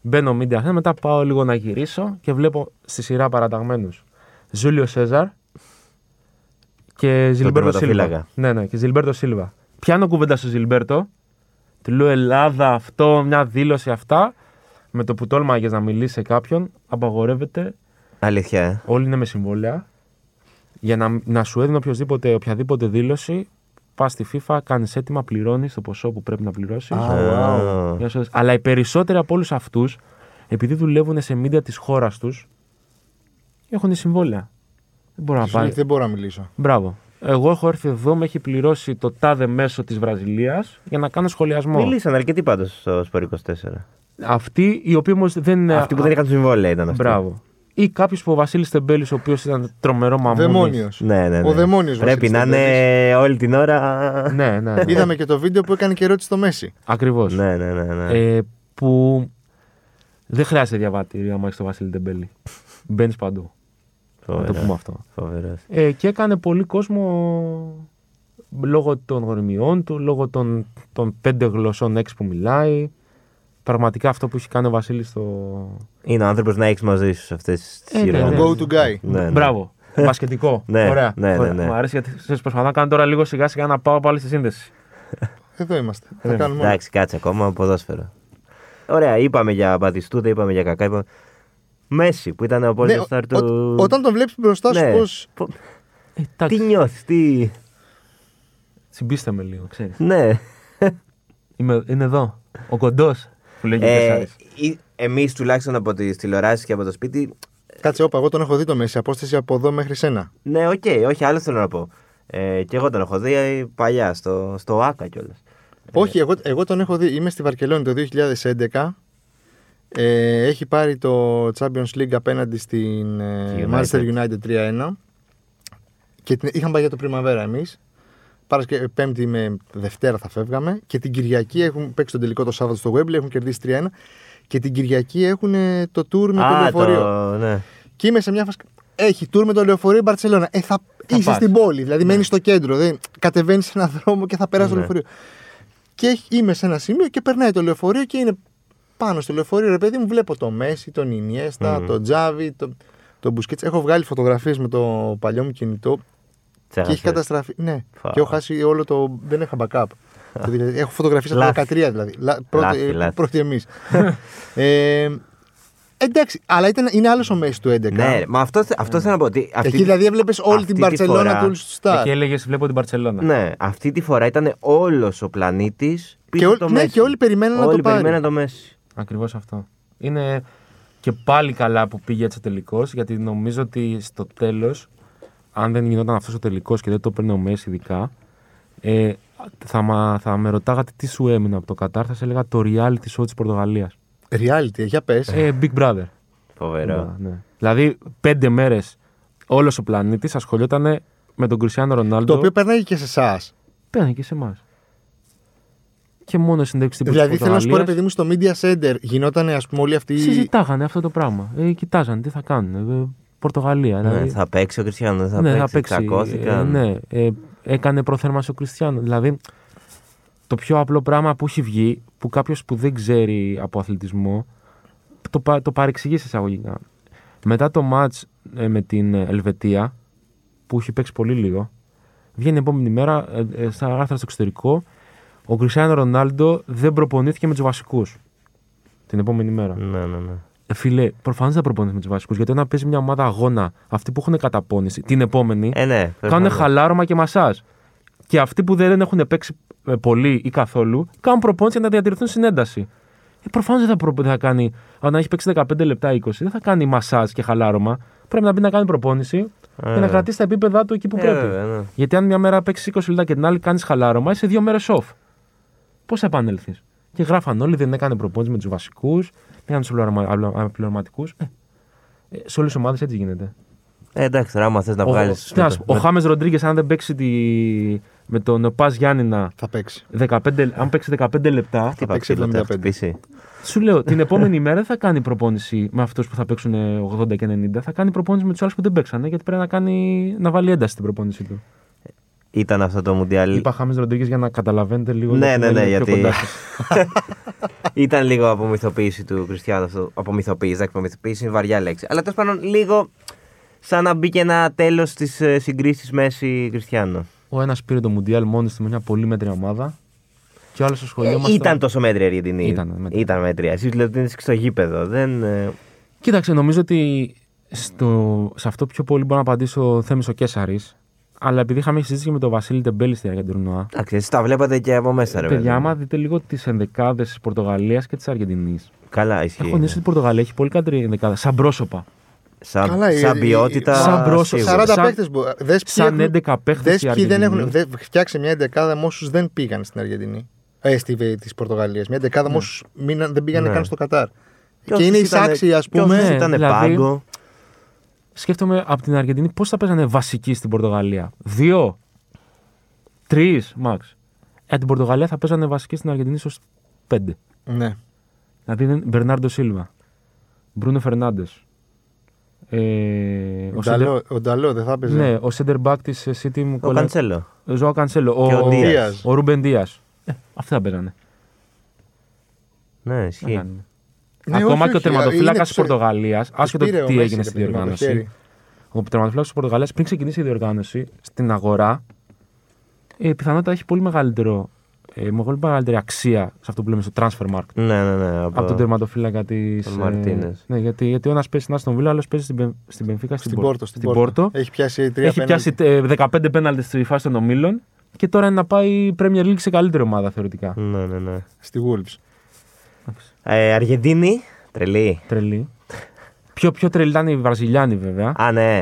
S3: Μπαίνω media center, μετά πάω λίγο να γυρίσω και βλέπω στη σειρά παραταγμένους. Ζούλιο Σέζαρ και Ζιλμπέρτο Σίλβα.
S2: τερματοφύλακα.
S3: Ναι, ναι, και Ζιλμπέρτο Σίλβα. Πιάνω κουβέντα στο Ζιλμπέρτο, του λέω Ελλάδα αυτό, μια δήλωση αυτά. Με το που τόλμαγες να μιλήσεις σε κάποιον, απαγορεύεται
S2: Αλήθεια, ε.
S3: Όλοι είναι με συμβόλαια. Για να, να σου έδινε οποιοδήποτε, οποιαδήποτε δήλωση, πας στη FIFA, κάνεις έτοιμα, πληρώνεις το ποσό που πρέπει να πληρώσεις.
S1: Α, wow.
S3: Αλλά οι περισσότεροι από όλους αυτούς, επειδή δουλεύουν σε media της χώρας τους, έχουν συμβόλαια. Δεν μπορώ να
S1: Σου λέει,
S3: πάρει.
S1: Δεν μπορώ να μιλήσω.
S3: Μπράβο. Εγώ έχω έρθει εδώ, με έχει πληρώσει το τάδε μέσο της Βραζιλίας για να κάνω σχολιασμό.
S2: Μιλήσαν αρκετοί πάντως στο Σπορ 24.
S3: Αυτοί οι οποίοι όμως δεν.
S2: Αυτοί που δεν είχαν συμβόλαια ήταν αυτοί.
S3: Μπράβο. Ή κάποιος που ο Βασίλης Τεμπέλης, ο οποίος ήταν τρομερό μαμούνι.
S1: Δαιμόνιος.
S2: Ναι, ναι, ναι.
S1: Ο δαιμόνιος
S2: Πρέπει να
S1: Βασίλης
S2: είναι όλη την ώρα.
S3: Ναι, ναι. ναι.
S1: Είδαμε και το βίντεο που έκανε και ερώτηση στο Μέση.
S3: Ακριβώς.
S2: ναι, ναι, ναι. ναι.
S3: Ε, που δεν χρειάζεται διαβατήριο άμα έχεις το Βασίλη Τεμπέλη. Μπαίνεις παντού. Να το
S2: Φοβερός.
S3: πούμε αυτό.
S2: Φοβερός.
S3: Ε, και έκανε πολύ κόσμο λόγω των γνωριμιών του, λόγω των, των πέντε γλωσσών έξι που μιλάει. Πραγματικά αυτό που έχει κάνει ο Βασίλης στο.
S2: Είναι ο άνθρωπος να έχεις μαζί σου σε αυτές τις
S3: Ε, ναι,
S1: Ο
S3: ναι.
S1: go to guy.
S2: Ναι, ναι.
S3: Μπράβο. Μπασκετικό.
S2: Ναι,
S3: Ωραία.
S2: ναι, ναι,
S3: Ωραία.
S2: ναι.
S3: Μου αρέσει γιατί ξέρεις, προσπαθώ να κάνω τώρα λίγο σιγά σιγά να πάω πάλι στη σύνδεση.
S1: Εδώ είμαστε. Θα
S3: Ναι.
S1: κάνουμε όλα.
S2: Εντάξει, κάτσε ακόμα ποδόσφαιρο. Ωραία, είπαμε για Μπατιστούτα, είπαμε για κακά. Είπαμε... Μέση που ήταν ο
S1: Ναι,
S2: πόλεμο
S1: ο-
S2: στάρ του.
S1: ο- Όταν τον βλέπεις μπροστά σου,
S2: Ναι.
S1: πώς...
S2: Πο-
S3: Ε, εντάξει,
S2: Τι νιώθεις, τι.
S3: Συμπίστε με λίγο, ξέρεις.
S2: Ναι.
S3: Είμαι, είναι εδώ. Ο κοντός που λέγει ο
S2: Ε,
S3: Κεσάρης.
S2: Εμείς τουλάχιστον από τι τηλεοράσει και από το σπίτι.
S1: Κάτσε, όπα, εγώ τον έχω δει το Μέση. Απόσταση από εδώ μέχρι σένα.
S2: Ναι, οκ, όχι, άλλο θέλω να πω. Ε, και εγώ τον έχω δει ε, παλιά, στο, στο ΟΑΚΑ κιόλας.
S1: Όχι, εγώ, εγώ τον έχω δει. Είμαι στη Βαρκελόνη το 2011. Ε, έχει πάρει το Champions League απέναντι στην ε,
S2: United.
S1: Manchester United 3-1. Και την, είχαμε πάει για το Primavera εμείς. Παρασκε... Πέμπτη με Δευτέρα θα φεύγαμε. Και την Κυριακή έχουν παίξει τον τελικό το Σάββατο στο Wembley, έχουν κερδίσει 3-1. Και την Κυριακή έχουν ε, το tour με το
S2: Α,
S1: λεωφορείο.
S2: το, ναι.
S1: Και είμαι σε μια φάση. Έχει tour με το λεωφορείο η Μπαρσελόνα. Ε, θα, είσαι
S3: πας.
S1: στην πόλη. Δηλαδή μένεις στο κέντρο. Δεν... Κατεβαίνεις σε έναν δρόμο και θα περάσει το
S2: Ναι.
S1: λεωφορείο. Και έχει- είμαι σε ένα σημείο και περνάει το λεωφορείο και είναι πάνω στο λεωφορείο. Ρε παιδί μου, βλέπω το Μέση, τον Ινιέστα,
S2: Μμμ.
S1: τον Τζάβι, τον, τον Μπουσκέτς. Έχω βγάλει φωτογραφίες με το παλιό μου κινητό και
S2: Τσέχασες.
S1: έχει καταστραφεί. Ναι,
S2: Φα.
S1: και έχω χάσει όλο το. Δεν είχα backup. Το δηλαδή, έχω φωτογραφίες από το 13
S2: Λάθη.
S1: δηλαδή. Λα... Πρώτη,
S2: Λάθη, λάθη.
S1: πρώτη εμείς. ε, εντάξει, αλλά ήταν, είναι άλλος ο Μέση του 11.
S2: Ναι, ρε, μα αυτό, θε- αυτό θέλω να πω. Ότι αυτή,
S1: Εκεί δηλαδή έβλεπες όλη
S2: αυτή
S1: την
S2: τη
S1: Παρσελόνα
S2: φορά-
S1: του όλου του Σταρ.
S3: Και έλεγες: Βλέπω την Παρσελόνα.
S2: Ναι, αυτή τη φορά ήταν όλος ο πλανήτης
S1: Και,
S2: πίσω
S1: ό-
S2: από το
S1: ναι,
S2: Μέση.
S1: και όλοι περιμέναν να
S2: όλοι
S1: το πάρει.
S2: περιμέναν το Μέση.
S3: Ακριβώς αυτό. Είναι και πάλι καλά που πήγε έτσι ο τελικός, γιατί νομίζω ότι στο τέλος, αν δεν γινόταν αυτός ο τελικός και δεν το παίρνει ο Μέση ειδικά, ε, θα, μα, θα με ρωτάγατε τι σου έμεινε από το Κατάρ, θα σε έλεγα το reality show της Πορτογαλίας.
S1: Reality, για πες.
S3: Ε, Big Brother.
S2: Φοβερό.
S3: Ναι. Δηλαδή, πέντε μέρες όλος ο πλανήτης ασχολιόταν με τον Κριστιανό Ρονάλντο.
S1: το οποίο περνάει και σε εσάς.
S3: Πέρανε και σε εμάς. Και μόνο συνέντευξη στην
S1: Δηλαδή θέλω να σου πω, ρε
S3: Πορτογαλίας.
S1: παιδί μου, στο Media Center γινόταν ας πούμε όλη αυτή. η-
S3: Συζητάγανε αυτό το πράγμα. Ε, κοιτάζανε τι θα κάνουν. Ε, Πορτογαλία.
S2: Ναι,
S3: δηλαδή.
S2: θα παίξει ο Κριστιανό, δεν θα
S3: ναι,
S2: παίξει.
S3: θα παίξει.
S2: Τσακώθηκαν.
S3: Ε, ναι, ε, έκανε προθέρμανση ο Κριστιανό. Δηλαδή, το πιο απλό πράγμα που έχει βγει, που κάποιος που δεν ξέρει από αθλητισμό, το, πα- το παρεξηγείς σε εισαγωγικά. Μετά το match ε, με την Ελβετία, που έχει παίξει πολύ λίγο, βγαίνει την επόμενη μέρα ε, ε, στα άρθρα στο εξωτερικό Ο Κριστιανό Ρονάλντο δεν προπονήθηκε με τους βασικούς την επόμενη μέρα.
S2: Ναι, ναι, ναι.
S3: Ε, φίλε, προφανώς δεν προπονήθηκε με τους βασικούς. Γιατί όταν παίζει μια ομάδα αγώνα, αυτοί που έχουν καταπώνηση, την επόμενη
S2: Ε, ναι.
S3: κάνουν
S2: προφανώς.
S3: χαλάρωμα και μασάζ. Και αυτοί που δεν έχουν παίξει ε, πολύ ή καθόλου, κάνουν προπόνηση για να διατηρηθούν στην ένταση. Ε, Προφανώς δεν θα, προ... δεν θα κάνει, αν έχει παίξει 15 λεπτά 20, δεν θα κάνει μασάζ και χαλάρωμα. Πρέπει να μπει να κάνει προπόνηση
S2: Ε,
S3: και να κρατήσει τα επίπεδά του εκεί που
S2: ε,
S3: πρέπει.
S2: βέβαια, ναι.
S3: Γιατί αν μια μέρα παίξεις 20 λεπτά και την άλλη κάνεις χαλάρωμα, είσαι δύο μέρες off. Πώς θα επανέλθεις; Και γράφαν όλοι, δεν έκανε προπόνηση με τους βασικούς, δεν έκανε τους αναπληρωματικού. Ε, ε, σε όλες τις ομάδες έτσι γίνεται.
S2: Ε, εντάξει, τώρα άμα θες να
S3: Ο,
S2: βγάλεις.
S3: ο, τι να σου πω, ο Χάμες Ροντρίγκες, αν δεν παίξει τη, με τον Πας Γιάννηνα,
S1: Θα παίξει.
S3: 15, αν παίξει 15 λεπτά,
S1: θα παίξει 75.
S3: σου λέω την επόμενη ημέρα δεν θα κάνει προπόνηση με αυτούς που θα παίξουν 80 και 90. Θα κάνει προπόνηση με τους άλλους που δεν παίξανε, γιατί πρέπει να, κάνει, να βάλει ένταση στην προπόνησή του.
S2: Ήταν αυτό το Μουντιάλ.
S3: Είπα Χάμε Ροντρίγκες για να καταλαβαίνετε λίγο.
S2: Ναι,
S3: γιατί
S2: ναι,
S3: είναι
S2: ναι,
S3: πιο
S2: γιατί-
S3: κοντά σας.
S2: Ήταν λίγο απομυθοποίηση του Κριστιανού αυτό. Απομυθοποίηση, εντάξει, απομυθοποίηση είναι βαριά λέξη. Αλλά τέλος πάντων λίγο σαν να μπήκε ένα τέλος στις συγκρίσεις Μέση Κριστιανό.
S3: Ο ένας πήρε το Μουντιάλ μόνος του με μια πολύ μέτρια ομάδα. Και ο άλλος στο σχολείο μας.
S2: Ε, ήταν τόσο μέτρια η Αργεντινή.
S3: Ήταν μέτρια.
S2: Ήταν μέτρια. Εσείς λέτε ότι είναι στο γήπεδο. Δεν, ε,
S3: Κοίταξε, νομίζω ότι στο, σε αυτό πιο πολύ μπορεί να απαντήσει ο Θέμης ο Κέσσαρη. Αλλά επειδή είχαμε συζήτηση με τον Βασίλη Τεμπέλη στη διάρκεια του τουρνουά.
S2: Εντάξει, εσεί τα βλέπατε και από μέσα, ρε
S3: Παιδιά,
S2: παιδί.
S3: άμα δείτε λίγο τις ενδεκάδες της Πορτογαλίας και της Αργεντινής.
S2: Καλά, ισχύει.
S3: Έχω δει ότι η Πορτογαλία έχει πολύ καλύτερη ενδεκάδα. Σαν πρόσωπα.
S2: Σαν,
S1: Καλά,
S2: σαν
S1: η-
S2: ποιότητα.
S1: η-
S3: σαν πρόσωπο.
S2: σίγουρα.
S1: 40
S3: Σαν-
S1: παίκτες που. Δες ποιοι
S3: σαν
S1: έχουν-
S3: 11 παίχτες
S1: δες
S3: η
S1: ποιοι δεν
S3: Αργεντινή.
S1: έχουν. Δεν, φτιάξε μια εντεκάδα με όσους δεν πήγαν στην Αργεντινή. Ε, στη της Πορτογαλίας. Μια εντεκάδα με όσους δεν πήγανε
S2: Ναι.
S1: καν στο Κατάρ.
S2: Και
S1: Και είναι
S2: όσους
S1: οι
S2: ήτανε-
S1: Σάξοι, ας
S2: και όσους
S1: πούμε.
S3: Ναι,
S2: ήταν
S3: δηλαδή-
S2: πάγκο.
S3: Σκέφτομαι από την Αργεντινή πώς θα παίζανε βασικοί στην Πορτογαλία. Δύο. Τρεις, μαξ. Ε, την Πορτογαλία θα παίζανε βασικοί στην Αργεντινή ίσω πέντε.
S1: Ναι.
S3: Δηλαδή είναι Μπερνάρντο Σίλβα, Μπρούνο Φερνάντες. Ε,
S1: Ο Νταλό- Ο Νταλό δεν θα έπαιζε.
S3: ναι, ο center back της City μου
S2: Ο
S3: κολλάει.
S2: Καντσέλο.
S3: Ο Ζωά Κανσέλο.
S2: Και ο
S3: Ο,
S2: Δίας.
S3: ο Ρούμπεν Δίας. Ε, αυτοί θα παίζανε.
S2: Ναι,
S3: Να
S2: ισχύει.
S3: Κάνουμε.
S1: Ναι,
S3: Ακόμα
S1: όχι,
S3: και ο
S1: όχι,
S3: τερματοφύλακας
S1: είναι
S3: της
S1: ξε-
S3: Πορτογαλία, άσχετο
S1: πήρε ο
S3: τι
S1: Μέση,
S3: έγινε
S1: ρε
S3: στη
S1: παιδί μου, με το
S3: διοργάνωση.
S1: χέρι.
S3: Ο τερματοφύλακας της Πορτογαλίας πριν ξεκινήσει η διοργάνωση στην αγορά, ε, πιθανότατα έχει πολύ μεγαλύτερο. Ε, πολύ μεγαλύτερη αξία σε αυτό που λέμε στο transfer market.
S2: Ναι, ναι, ναι.
S3: Από τον τερματοφύλακα της.
S2: τον Μαρτίνες.
S3: ναι, γιατί, γιατί ο ένας παίζει στην Αστον Βίλα, ο άλλος παίζει στην, Πεν- στην Πενφύκα, στην,
S1: Στην
S3: Πόρ-
S1: Πόρτο. Στην
S3: στην
S1: Πόρτο.
S3: Πόρτο.
S1: Έχει πιάσει τρία
S3: Έχει πιάσει ε, 15 πέναλτε στη φάση των ομίλων και τώρα είναι να πάει Premier League σε καλύτερη ομάδα θεωρητικά.
S2: Ναι, ναι, ναι.
S1: Στη Wolves.
S2: Ε, Αργεντίνη. Τρελή.
S3: Τρελή. πιο, πιο τρελή ήταν οι Βραζιλιάνοι βέβαια.
S2: Α, ναι.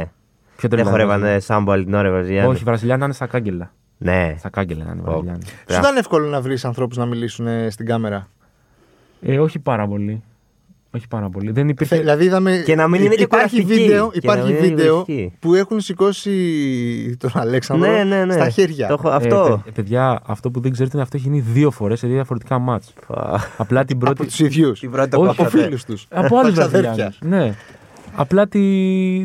S3: Πιο
S2: Δεν
S3: τρελή ήταν οι
S2: χορεύανε
S3: Βραζιλιάνοι.
S2: σάμπο όλη την ώρα οι Βραζιλιάνοι.
S3: Όχι, οι Βραζιλιάνοι ήταν στα κάγκελα.
S2: Ναι.
S3: Στα κάγκελα ήταν οι
S2: Ω.
S3: Βραζιλιάνοι.
S1: Σου ήταν εύκολο να βρεις ανθρώπους να μιλήσουν ε, στην κάμερα;
S3: Ε, όχι πάρα πολύ. Όχι πάρα πολύ. Δεν υπήρχε.
S1: Θε- Δηλαδή είδαμε.
S2: Και να μην είναι και
S1: υπάρχει
S2: κουραστική.
S1: βίντεο,
S2: Και
S1: υπάρχει
S2: να μην είναι
S1: βίντεο
S2: κουραστική.
S1: που έχουν σηκώσει τον Αλέξανδρο
S2: Ναι, ναι, ναι.
S1: στα χέρια.
S2: Το έχω-
S3: Ε,
S2: αυτό.
S3: παι- παιδιά, αυτό που δεν ξέρετε είναι αυτό έχει γίνει δύο φορές σε δύο διαφορετικά μάτς.
S2: Πα.
S3: Απλά την πρώτη.
S1: Από τους ίδιους.
S2: Την πρώτη το
S3: Όχι,
S1: Από
S2: κόψατε.
S1: φίλους τους.
S3: Από άλλους Βραζιλιάνου. Ναι. Απλά τη,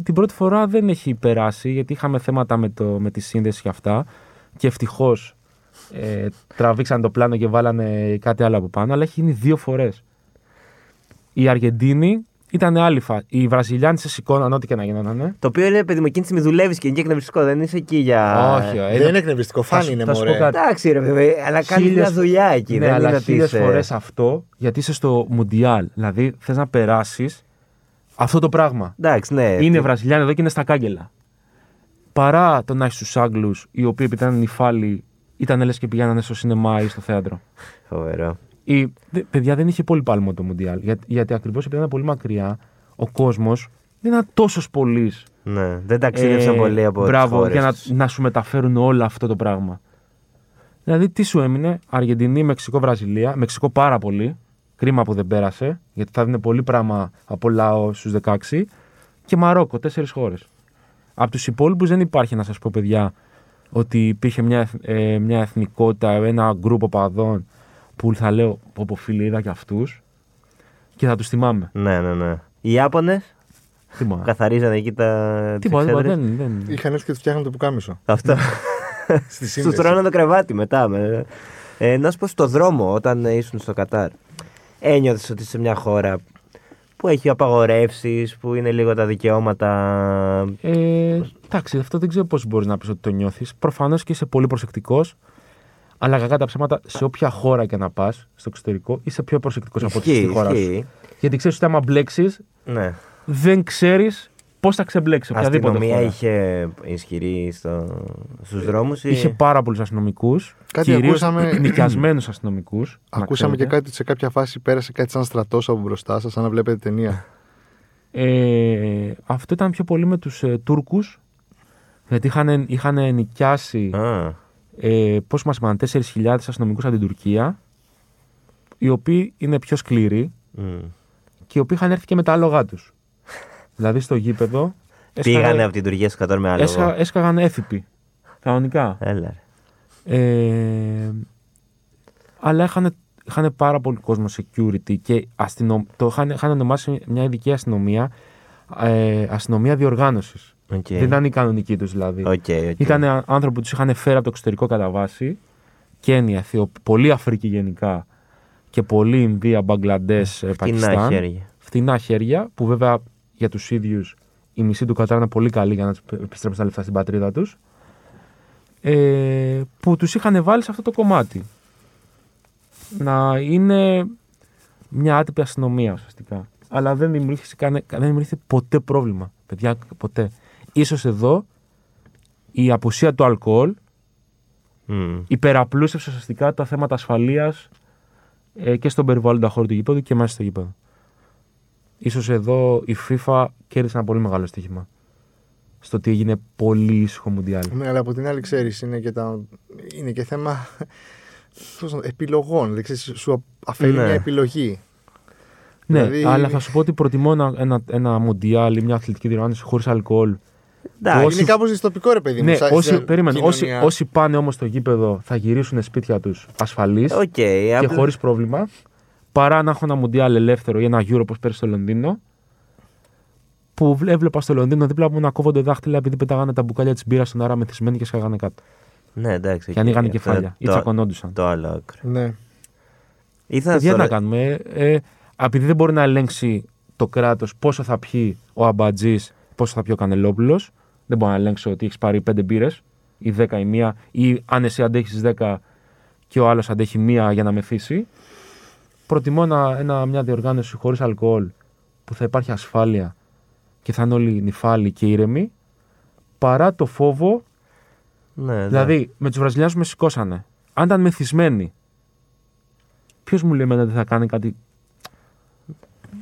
S3: την πρώτη φορά δεν έχει περάσει γιατί είχαμε θέματα με, το, με τη σύνδεση και αυτά. Και ευτυχώς ε, τραβήξαν το πλάνο και βάλανε κάτι άλλο από πάνω. Αλλά έχει γίνει δύο φορές. Η Αργεντίνη ήταν άλλη φάση. Οι Βραζιλιάνοι σε σηκώναν ό,τι και να γινόταν.
S2: Το οποίο είναι παιδί μου, εκείνη τη στιγμή δουλεύεις και είναι και εκνευριστικό. Δεν είσαι εκεί για.
S3: Όχι, ε,
S1: Δεν είναι εκνευριστικό.
S3: θα
S1: Φάνη
S3: σου-
S1: είναι
S3: θα σου πω
S1: μωρέ.
S3: κάτι.
S2: Εντάξει, ρε παιδί, αλλά κάνει
S3: Χίλιες-
S2: μια δουλειά εκεί.
S3: Ναι,
S2: δεν
S3: αλλά
S2: είναι ότι
S3: χίλιες
S2: είσαι-
S3: φορές αυτό γιατί είσαι στο Μουντιάλ. Δηλαδή θες να περάσεις αυτό το πράγμα.
S2: Εντάξει, ναι.
S3: είναι
S2: τι-
S3: Βραζιλιάνοι εδώ και είναι στα κάγκελα. Παρά το να έχει του Άγγλου, οι οποίοι επειδή ήταν νυφάλοι, ήταν λες και πηγαίνανε στο σινεμά ή στο θέατρο.
S2: Φοβερό.
S3: Η, δε- παιδιά δεν είχε πολύ πάλμο το Μουντιάλ. Για, γιατί ακριβώς επειδή ήταν πολύ μακριά, ο κόσμος δεν ήταν τόσος πολύ.
S2: Ναι, δεν ταξίδεψαν πολύ από τις
S3: Ε, Μπράβο,
S2: χώρες
S3: για να,
S2: τους.
S3: να σου μεταφέρουν όλο αυτό το πράγμα. Δηλαδή, τι σου έμεινε, Αργεντινή, Μεξικό, Βραζιλία. Μεξικό πάρα πολύ. Κρίμα που δεν πέρασε, γιατί θα δίνει πολύ πράγμα από λαό στους 16. Και Μαρόκο, τέσσερις χώρες. Από τους υπόλοιπους δεν υπάρχει, να σας πω, παιδιά, ότι υπήρχε μια, εθ- ε, μια εθνικότητα, ένα γκρουπ οπαδών που θα λέω, πω πω φίλοι, είδα και αυτούς και θα τους θυμάμαι.
S2: Ναι, ναι, ναι. Οι Ιάπωνε
S3: Τίποτα.
S2: καθαρίζανε εκεί τα. τις
S3: Τίποτα, τίποτα.
S2: εξέδρες.
S3: Δεν, δεν...
S1: Είχαν έρθει και τους φτιάχναν το πουκάμισο.
S2: Αυτό.
S1: Στη
S2: Τους
S1: σύνδεση.
S2: τρώνε το κρεβάτι μετά. Με... Ε, να σου πω στο δρόμο όταν ε, ήσουν στο Κατάρ. Ένιωθες ότι είσαι σε μια χώρα που έχει απαγορεύσεις, που είναι λίγο τα δικαιώματα.
S3: Ε, εντάξει, αυτό δεν ξέρω πώς μπορείς να πεις ότι το νιώθεις. Προφανώς και είσαι πολύ προσεκτικός. Αλλά κακά τα ψέματα, σε όποια χώρα και να πας, στο εξωτερικό, είσαι πιο προσεκτικός από ό,τι στη χώρα σου.
S2: ισχύει.
S3: Γιατί ξέρεις ότι άμα μπλέξεις,
S2: Ναι.
S3: δεν ξέρεις πώς θα ξεμπλέξεις. Οποιαδήποτε
S2: Αστυνομία
S3: χώρα.
S2: είχε ισχυρή στο... στους δρόμους.
S3: Είχε πάρα πολλούς αστυνομικούς.
S1: Κάτι
S3: Κυρίως
S1: ακούσαμε-
S3: νοικιασμένου αστυνομικούς.
S1: Ακούσαμε και κάτι σε κάποια φάση πέρασε κάτι σαν στρατός από μπροστά σας, σαν να βλέπετε ταινία.
S3: Ε, αυτό ήταν πιο πολύ με τους ε, Τούρκους γιατί είχαν, είχαν νοικιάσει
S2: Α,
S3: ε, πώς μας είπαν 4.000 αστυνομικούς από την Τουρκία οι οποίοι είναι πιο σκληροί
S2: μ.
S3: και οι οποίοι είχαν έρθει και με τα άλογά τους. δηλαδή στο γήπεδο
S2: Πήγανε από την Τουρκία στο Κατάρ με άλογο.
S3: έσκα, έσκαγαν έφιπποι. Κανονικά.
S2: Έλα. ρε.
S3: Ε, αλλά είχαν, είχαν πάρα πολύ κόσμο security και αστυνο, το είχαν, είχαν ονομάσει μια ειδική αστυνομία ε, αστυνομία διοργάνωσης.
S2: Οκ.
S3: Δεν ήταν η κανονική τους δηλαδή.
S2: OK, OK.
S3: Ήταν άνθρωποι που τους είχαν φέρει από το εξωτερικό κατά βάση. Κένια, Αιθιο, πολύ Αφρική γενικά και πολύ Ινδία, Μπαγκλαντές,
S2: Φτηνά
S3: Πακιστάν.
S2: χέρια.
S3: Φτηνά χέρια που βέβαια για τους ίδιους η μισή του Κατάρ είναι πολύ καλή για να τους επιστρέψουν τα λεφτά στην πατρίδα τους. Ε, που τους είχαν βάλει σε αυτό το κομμάτι. Να είναι μια άτυπη αστυνομία ουσιαστικά. Αλλά δεν δημιουργήθηκε, κανε- δεν δημιουργήθηκε ποτέ πρόβλημα. Παιδιά, ποτέ. Ίσως εδώ η απουσία του αλκοόλ
S2: Μ.
S3: υπεραπλούστευσε ουσιαστικά τα θέματα ασφαλείας ε, και στον περιβάλλοντα χώρο του γήπεδου και μέσα στο γήπεδο. Ίσως εδώ η FIFA κέρδισε ένα πολύ μεγάλο στοίχημα. Στο ότι έγινε πολύ ήσυχο Μουντιάλ.
S1: Ναι, αλλά από την άλλη, ξέρεις, είναι, και τα... είναι και θέμα πώς να- επιλογών. Δηλαδή, ξέρεις, σου αφαιρεί
S2: Ναι.
S1: μια επιλογή.
S3: Ναι,
S1: Δηλαδή-
S3: αλλά θα σου πω ότι προτιμώ ένα, ένα, ένα Μουντιάλ ή μια αθλητική διοργάνωση χωρίς αλκοόλ.
S2: Εντάξει.
S3: Όσοι-
S1: Είναι κάπως δυστοπικό, ρε παιδί μου.
S3: Ναι,
S1: σαν-
S3: όσοι,
S1: σαν
S3: περίμενε, όσοι,
S1: κοινωνία.
S3: όσοι πάνε όμως στο γήπεδο θα γυρίσουν σπίτια τους ασφαλείς
S2: Οκ,
S3: και
S2: απλά-
S3: χωρίς πρόβλημα. Παρά να έχω ένα Μουντιάλ ελεύθερο ή ένα Euro όπως πέρυσι στο Λονδίνο. Που βλέ- έβλεπα στο Λονδίνο δίπλα μου να κόβονται δάχτυλα επειδή πετάγανε τα μπουκάλια της μπύρας στον αέρα μεθυσμένοι και σκάγανε κάτω.
S2: Ναι, εντάξει.
S3: Και ανοίγανε
S2: αυτό
S3: κεφάλια ή
S2: το-
S3: τσακωνόντουσαν.
S2: Το άλλο άκρο.
S1: Ναι.
S2: Ήθελα
S3: Παιδιά,
S2: τώρα-
S3: να κάνουμε. Ε, επειδή δεν μπορεί να ελέγξει το κράτος πόσο θα πιει ο Αμπατζής, πόσο θα πιει ο Κανελόπουλος. Δεν μπορεί να ελέγξει ότι έχεις πάρει πέντε μπύρες ή δέκα ή μία, ή αν εσύ αντέχεις δέκα και ο άλλος αντέχει μία για να μεθύσει. Προτιμώ ένα, ένα, μια διοργάνωση χωρίς αλκοόλ που θα υπάρχει ασφάλεια και θα είναι όλοι νυφάλοι και ήρεμοι παρά το φόβο
S2: Ναι, ναι.
S3: Δηλαδή, με τους Βραζιλιάνους με σηκώσανε. Αν ήταν μεθυσμένοι, ποιος μου λέει εμένα δεν θα κάνει κάτι.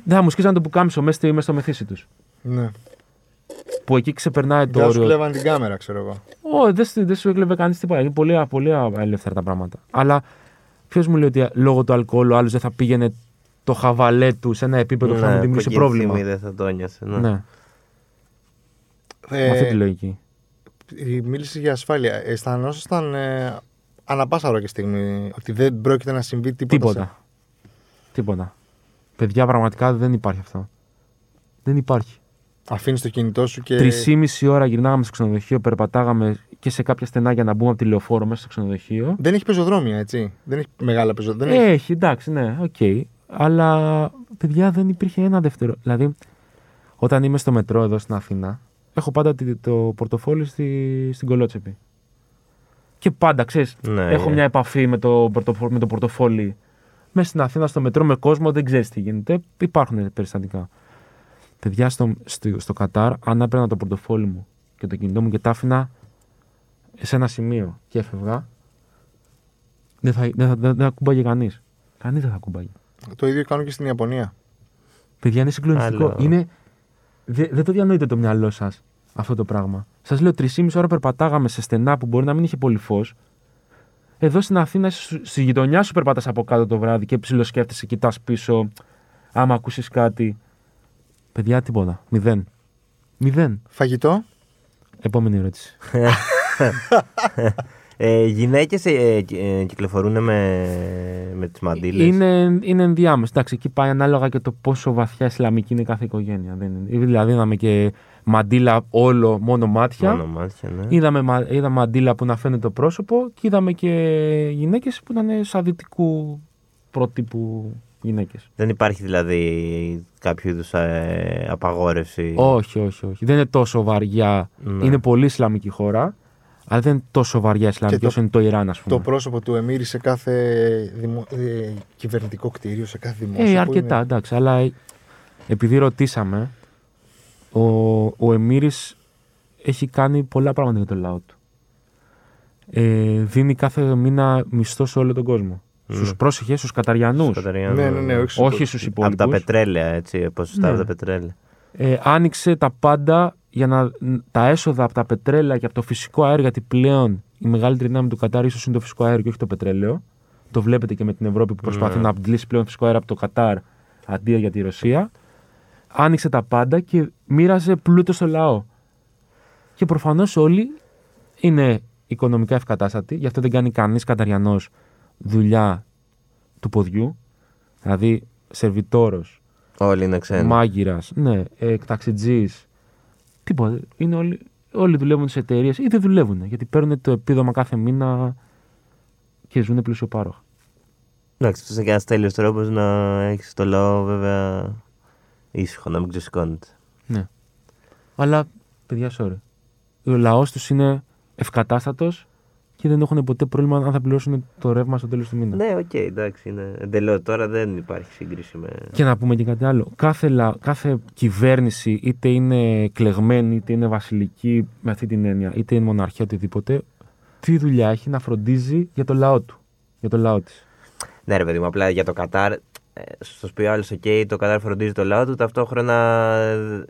S3: Δεν θα μου σκίζανε το πουκάμισο μέσα στη- μέσα στο μεθύσι τους.
S1: ναι.
S3: Που εκεί ξεπερνάει το
S1: Δεν σου
S3: όριο.
S1: κλέβαν την κάμερα, ξέρω εγώ.
S3: Όχι, δεν, σου- δεν σου έκλεβε κανείς τίποτα. Είναι πολύ, πολύ ελεύθερα τα πράγματα. Αλλά ποιος μου λέει ότι λόγω του αλκοόλου ο άλλος δεν θα πήγαινε το χαβαλέ του σε ένα επίπεδο που θα
S2: Ναι,
S3: μου
S2: που
S3: δημιουργήσει
S2: εκείνη τη
S3: πρόβλημα.
S2: στιγμή Δεν θα το νιώσε. Ναι.
S3: Ναι,
S1: Ε,
S3: με αυτή τη λογική.
S1: Μίλησε για ασφάλεια. Αισθανόσασταν ε, ανά πάσα ώρα και στιγμή ότι δεν πρόκειται να συμβεί τίποτα.
S3: Τίποτα. Τίποτα. Παιδιά, πραγματικά δεν υπάρχει αυτό. Δεν υπάρχει.
S1: Αφήνεις το κινητό σου και.
S3: Τρεις ή μισή ώρα γυρνάγαμε στο ξενοδοχείο, περπατάγαμε και σε κάποια στενά για να μπούμε από τη λεωφόρο μέσα στο ξενοδοχείο.
S1: Δεν έχει πεζοδρόμια, έτσι. Δεν έχει μεγάλα πεζοδρόμια.
S3: Έχει, εντάξει, ναι, οκ. Αλλά παιδιά δεν υπήρχε ένα δεύτερο. Δηλαδή, όταν είμαι στο μετρό εδώ στην Αθήνα, έχω πάντα τη- το πορτοφόλι στη, στην κωλότσεπη. Και πάντα, ξέρεις,
S2: Ναι,
S3: έχω
S2: ε.
S3: μια επαφή με το, πορτοφόλι, με το πορτοφόλι. Μέσα στην Αθήνα, στο μετρό, με κόσμο, δεν ξέρεις τι γίνεται. Υπάρχουν περιστατικά. Παιδιά, στο, στο, στο Κατάρ, αν έπαιρνα το πορτοφόλι μου και το κινητό μου και τα άφηνα σε ένα σημείο και έφευγα, δεν θα, δεν θα, δεν θα ακούμπαγε κανείς. Κανείς δεν θα ακούμπαγε.
S1: Το ίδιο κάνουν και στην Ιαπωνία.
S3: Παιδιά, είναι συγκλονιστικό.
S2: Άλλο.
S3: Είναι... Δε- δεν το διανοείτε το μυαλό σας αυτό το πράγμα. Σας λέω, 3,5 ώρα περπατάγαμε σε στενά που μπορεί να μην είχε πολύ φως. Εδώ στην Αθήνα, είσαι σου- στη γειτονιά σου περπατάς από κάτω το βράδυ και ψιλοσκέφτεσαι, κοιτάς πίσω. Άμα ακούσεις κάτι. Παιδιά, τίποτα. Μηδέν. Μηδέν.
S1: Φαγητό.
S3: Επόμενη ερώτηση.
S2: Ε, Γυναίκες ε, ε, κυκλοφορούν με, με τις μαντήλες;
S3: Είναι, είναι ενδιάμεσο. Εντάξει, εκεί πάει ανάλογα και το πόσο βαθιά Ισλαμική είναι κάθε οικογένεια. Δεν είναι. Δηλαδή, είδαμε και μαντίλα όλο, μόνο μάτια.
S2: Μόνο μάτια, ναι.
S3: Είδαμε, μα- είδαμε μαντίλα που να φαίνεται το πρόσωπο και είδαμε και γυναίκες που ήταν σαν δυτικού πρότυπου γυναίκες.
S2: Δεν υπάρχει δηλαδή κάποιο είδους απαγόρευση.
S3: Όχι, όχι, όχι. Δεν είναι τόσο βαριά.
S2: Ναι.
S3: Είναι πολύ Ισλαμική χώρα. Αλλά δεν είναι τόσο βαριά Ισλαμική
S1: το-
S3: όσο είναι το Ιράν, ας πούμε.
S1: Το πρόσωπο του Εμμύρη σε κάθε δημο... ε, κυβερνητικό κτίριο, σε κάθε δημόσιο.
S3: Ε,
S1: που
S3: αρκετά,
S1: είναι-
S3: εντάξει. Αλλά ε, επειδή ρωτήσαμε, ο, ο Εμμύρης έχει κάνει πολλά πράγματα για τον λαό του. Ε, δίνει κάθε μήνα μισθό σε όλο τον κόσμο.
S2: Ναι.
S3: Στους πρόσεχες, στους Καταριανούς.
S2: Καταριανούς.
S1: Ναι, ναι, ναι, όχι στους
S3: Όχι
S1: υπόλοιπους.
S3: στους
S2: Από
S3: υπόλοιπους.
S2: τα πετρέλαια, έτσι. Ποσοστά
S3: Ναι.
S2: από τα πετρέλαια.
S3: ε, άνοιξε τα πάντα για να τα έσοδα από τα πετρέλαια και από το φυσικό αέριο, γιατί πλέον η μεγαλύτερη δύναμη του Κατάρ ίσως είναι το φυσικό αέριο και όχι το πετρέλαιο. Το βλέπετε και με την Ευρώπη που προσπαθεί
S2: Ναι.
S3: να αντλήσει πλέον φυσικό αέριο από το Κατάρ αντί για τη Ρωσία. Άνοιξε τα πάντα και μοίραζε πλούτο στο λαό. Και προφανώς όλοι είναι οικονομικά ευκατάστατοι, γι' αυτό δεν κάνει κανείς Καταριανός δουλειά του ποδιού. Δηλαδή, σερβιτόρος,
S2: Όλοι είναι ξένοι.
S3: Μάγειρας, ναι, ταξιτζής. Τίποτα. Είναι όλοι, όλοι δουλεύουν σε εταιρείες ή δεν δουλεύουν. Γιατί παίρνουν το επίδομα κάθε μήνα και ζουν πλουσιοπάροχα.
S2: Εντάξει, αυτό είναι και ένας τέλειος τρόπος να έχεις το λαό βέβαια ήσυχο, να μην ξεσηκώνεται.
S3: Ναι. Αλλά, παιδιά, sorry. Ο λαός τους είναι ευκατάστατος και δεν έχουν ποτέ πρόβλημα αν θα πληρώσουν το ρεύμα στο τέλος του μήνα.
S2: Ναι, οκ, εντάξει, είναι εντελώς. Τώρα δεν υπάρχει σύγκριση με.
S3: Και να πούμε και κάτι άλλο. Κάθε, λα- κάθε κυβέρνηση, είτε είναι κλεγμένη, είτε είναι βασιλική με αυτή την έννοια, είτε είναι μοναρχία, οτιδήποτε, τι δουλειά έχει να φροντίζει για το λαό του. Για το λαό της.
S2: Ναι, ρε παιδί μου, απλά για το Κατάρ. ε, Στο πει ο άλλο, οκ, το Κατάρ φροντίζει το λαό του. Ταυτόχρονα ε,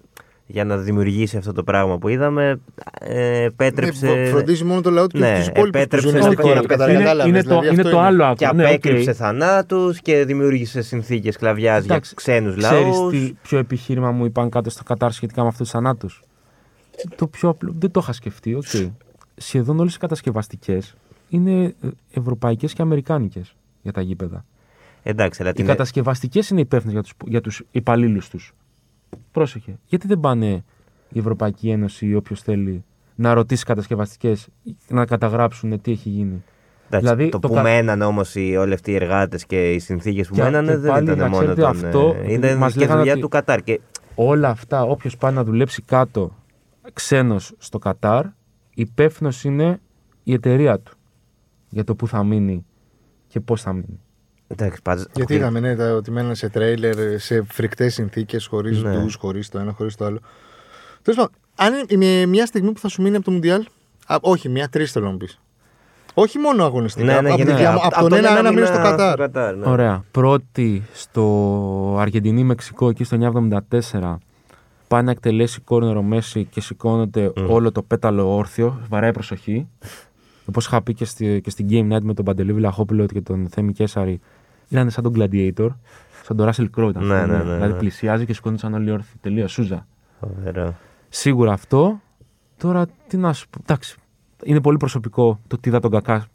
S2: για να δημιουργήσει αυτό το πράγμα που είδαμε, ε, επέτρεψε.
S1: Ναι, φροντίζει μόνο το λαό του και
S2: Ναι,
S1: τους υπόλοιπους που
S2: επέτρεψε
S1: ζουν
S2: να
S1: στη
S2: τα-
S1: χώρα.
S2: είναι-
S1: Κατάλαβες,
S3: είναι,
S1: κατάλαβες,
S3: είναι, το,
S1: δηλαδή
S3: είναι
S1: αυτό
S3: το άλλο άκρο.
S2: Και
S3: ναι, οκ.
S2: απέκρυψε θανάτους και δημιούργησε συνθήκες σκλαβιάς για
S3: Εντάξει,
S2: ξένους
S3: Ξέρεις
S2: λαού.
S3: τι ποιο επιχείρημα μου είπαν κάτω στο Κατάρ σχετικά με αυτούς τους θανάτους; Το πιο απλό, δεν το είχα σκεφτεί, οκ. Σχεδόν όλες οι κατασκευαστικές είναι ευρωπαϊκές και αμερικάνικες για τα γήπεδα.
S2: Εντάξει, αλλά
S3: Οι
S2: την.
S3: κατασκευαστικές είναι υπεύθυνες για τους, για τους υπαλλήλους τους. Πρόσεχε. Γιατί δεν πάνε η Ευρωπαϊκή Ένωση ή όποιος θέλει να ρωτήσει κατασκευαστικές να καταγράψουν τι έχει γίνει;
S2: Εντάξει,
S3: δηλαδή,
S2: το,
S3: το
S2: που
S3: κα-
S2: μέναν όμως όλοι αυτοί οι εργάτες και οι συνθήκες που
S3: Και-
S2: μένανε
S3: και
S2: δεν
S3: πάλι,
S2: ήταν
S3: να
S2: μόνο
S3: ξέρετε,
S2: τον.
S3: αυτό,
S2: ε, είναι
S3: μας
S2: και
S3: λέγανε
S2: δουλειά
S3: ότι-
S2: του Κατάρ. Και
S3: Όλα αυτά, όποιος πάει να δουλέψει κάτω ξένος στο Κατάρ, υπεύθυνος είναι η εταιρεία του για το πού θα μείνει και πώς θα μείνει.
S2: Εντάξει, πάντως,
S1: Γιατί
S2: αποκλεί-
S1: είδαμε ναι, τα- ότι μέναν σε τρέιλερ, σε φρικτές συνθήκες, χωρίς
S2: Ναι.
S1: ναι. χωρίς το ένα, χωρίς το άλλο. Τέλος πάντων, αν είναι μια στιγμή που θα σου μείνει από το Μουντιάλ. Α, όχι, μια τρεις θέλω να μου πεις. Όχι μόνο αγωνιστικά.
S2: Ναι, ναι,
S1: από,
S2: γενικά.
S1: τη δια-
S2: Από-
S1: από
S2: από
S1: τον
S2: τον
S1: ένα, ένα μήνα στο
S2: μήνα
S1: Κατάρ.
S2: ναι.
S3: Ωραία. Πρώτη στο Αργεντινή-Μεξικό εκεί στο 974 πάει να εκτελέσει κόρνερ ο Μέσι και σηκώνεται όλο το πέταλο όρθιο. Βαράει προσοχή. Όπως είχα πει και, στη, και στην Game Night με τον Παντελή Βλαχόπουλο και τον Θέμη Κέσαρη, ήταν σαν τον Gladiator, σαν τον Russell Crowe. ήταν,
S2: Ναι,
S3: ας πούμε.
S2: ναι, ναι,
S3: δηλαδή
S2: ναι.
S3: πλησιάζει και σηκώνεται σαν όλοι όρθιοι. Τελεία, σούζα.
S2: Φοβερό.
S3: Σίγουρα αυτό. Τώρα τι να σου πω. Εντάξει. Είναι πολύ προσωπικό το τι είδα τον Κακά.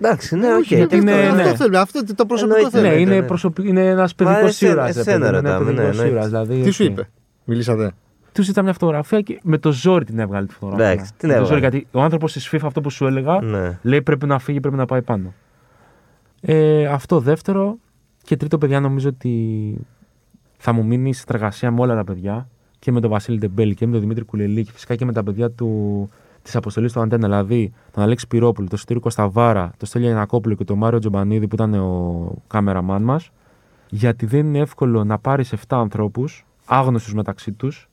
S2: Εντάξει, ναι, οκ.
S3: Όχι, γιατί
S2: και
S3: είναι-
S2: αυτό-
S3: ναι.
S1: Αυτό θέλουμε. Αυτό το προσωπικό
S2: Εννοείται,
S1: θέλουμε.
S3: ναι, είναι,
S2: ναι.
S3: προσωπι... είναι ένας παιδικός
S2: εσένα-
S3: ήρωα.
S2: εσένα ρωτάμε, ναι, εννοείται.
S3: Δηλαδή,
S1: Τι σου
S3: οκ.
S1: είπε, μιλήσατε.
S3: Τους ζητά μια φωτογραφία και με το ζόρι την έβγαλε τη φωτογραφία.
S2: Εντάξει, την
S3: Με το
S2: έβγαλε.
S3: ζόρι, γιατί ο άνθρωπος της FIFA, αυτό που σου έλεγα,
S2: Ναι.
S3: λέει πρέπει να φύγει, πρέπει να πάει πάνω. Ε, αυτό δεύτερο. Και τρίτο, παιδιά, νομίζω ότι θα μου μείνει η συνεργασία με όλα τα παιδιά και με τον Βασίλη Ντεμπέλη και με τον Δημήτρη Κουλελή και φυσικά και με τα παιδιά του, της αποστολής του Αντένα. Δηλαδή τον Αλέξη Πυρόπουλο, τον Στήριο Κωνσταβάρα, τον Στέλιο Γιαννακόπουλο και τον Μάριο Τζομπανίδη που ήταν ο κάμεραμαν μας. Γιατί δεν είναι εύκολο να πάρεις 7 ανθρώπους, άγνωστους μεταξύ τους,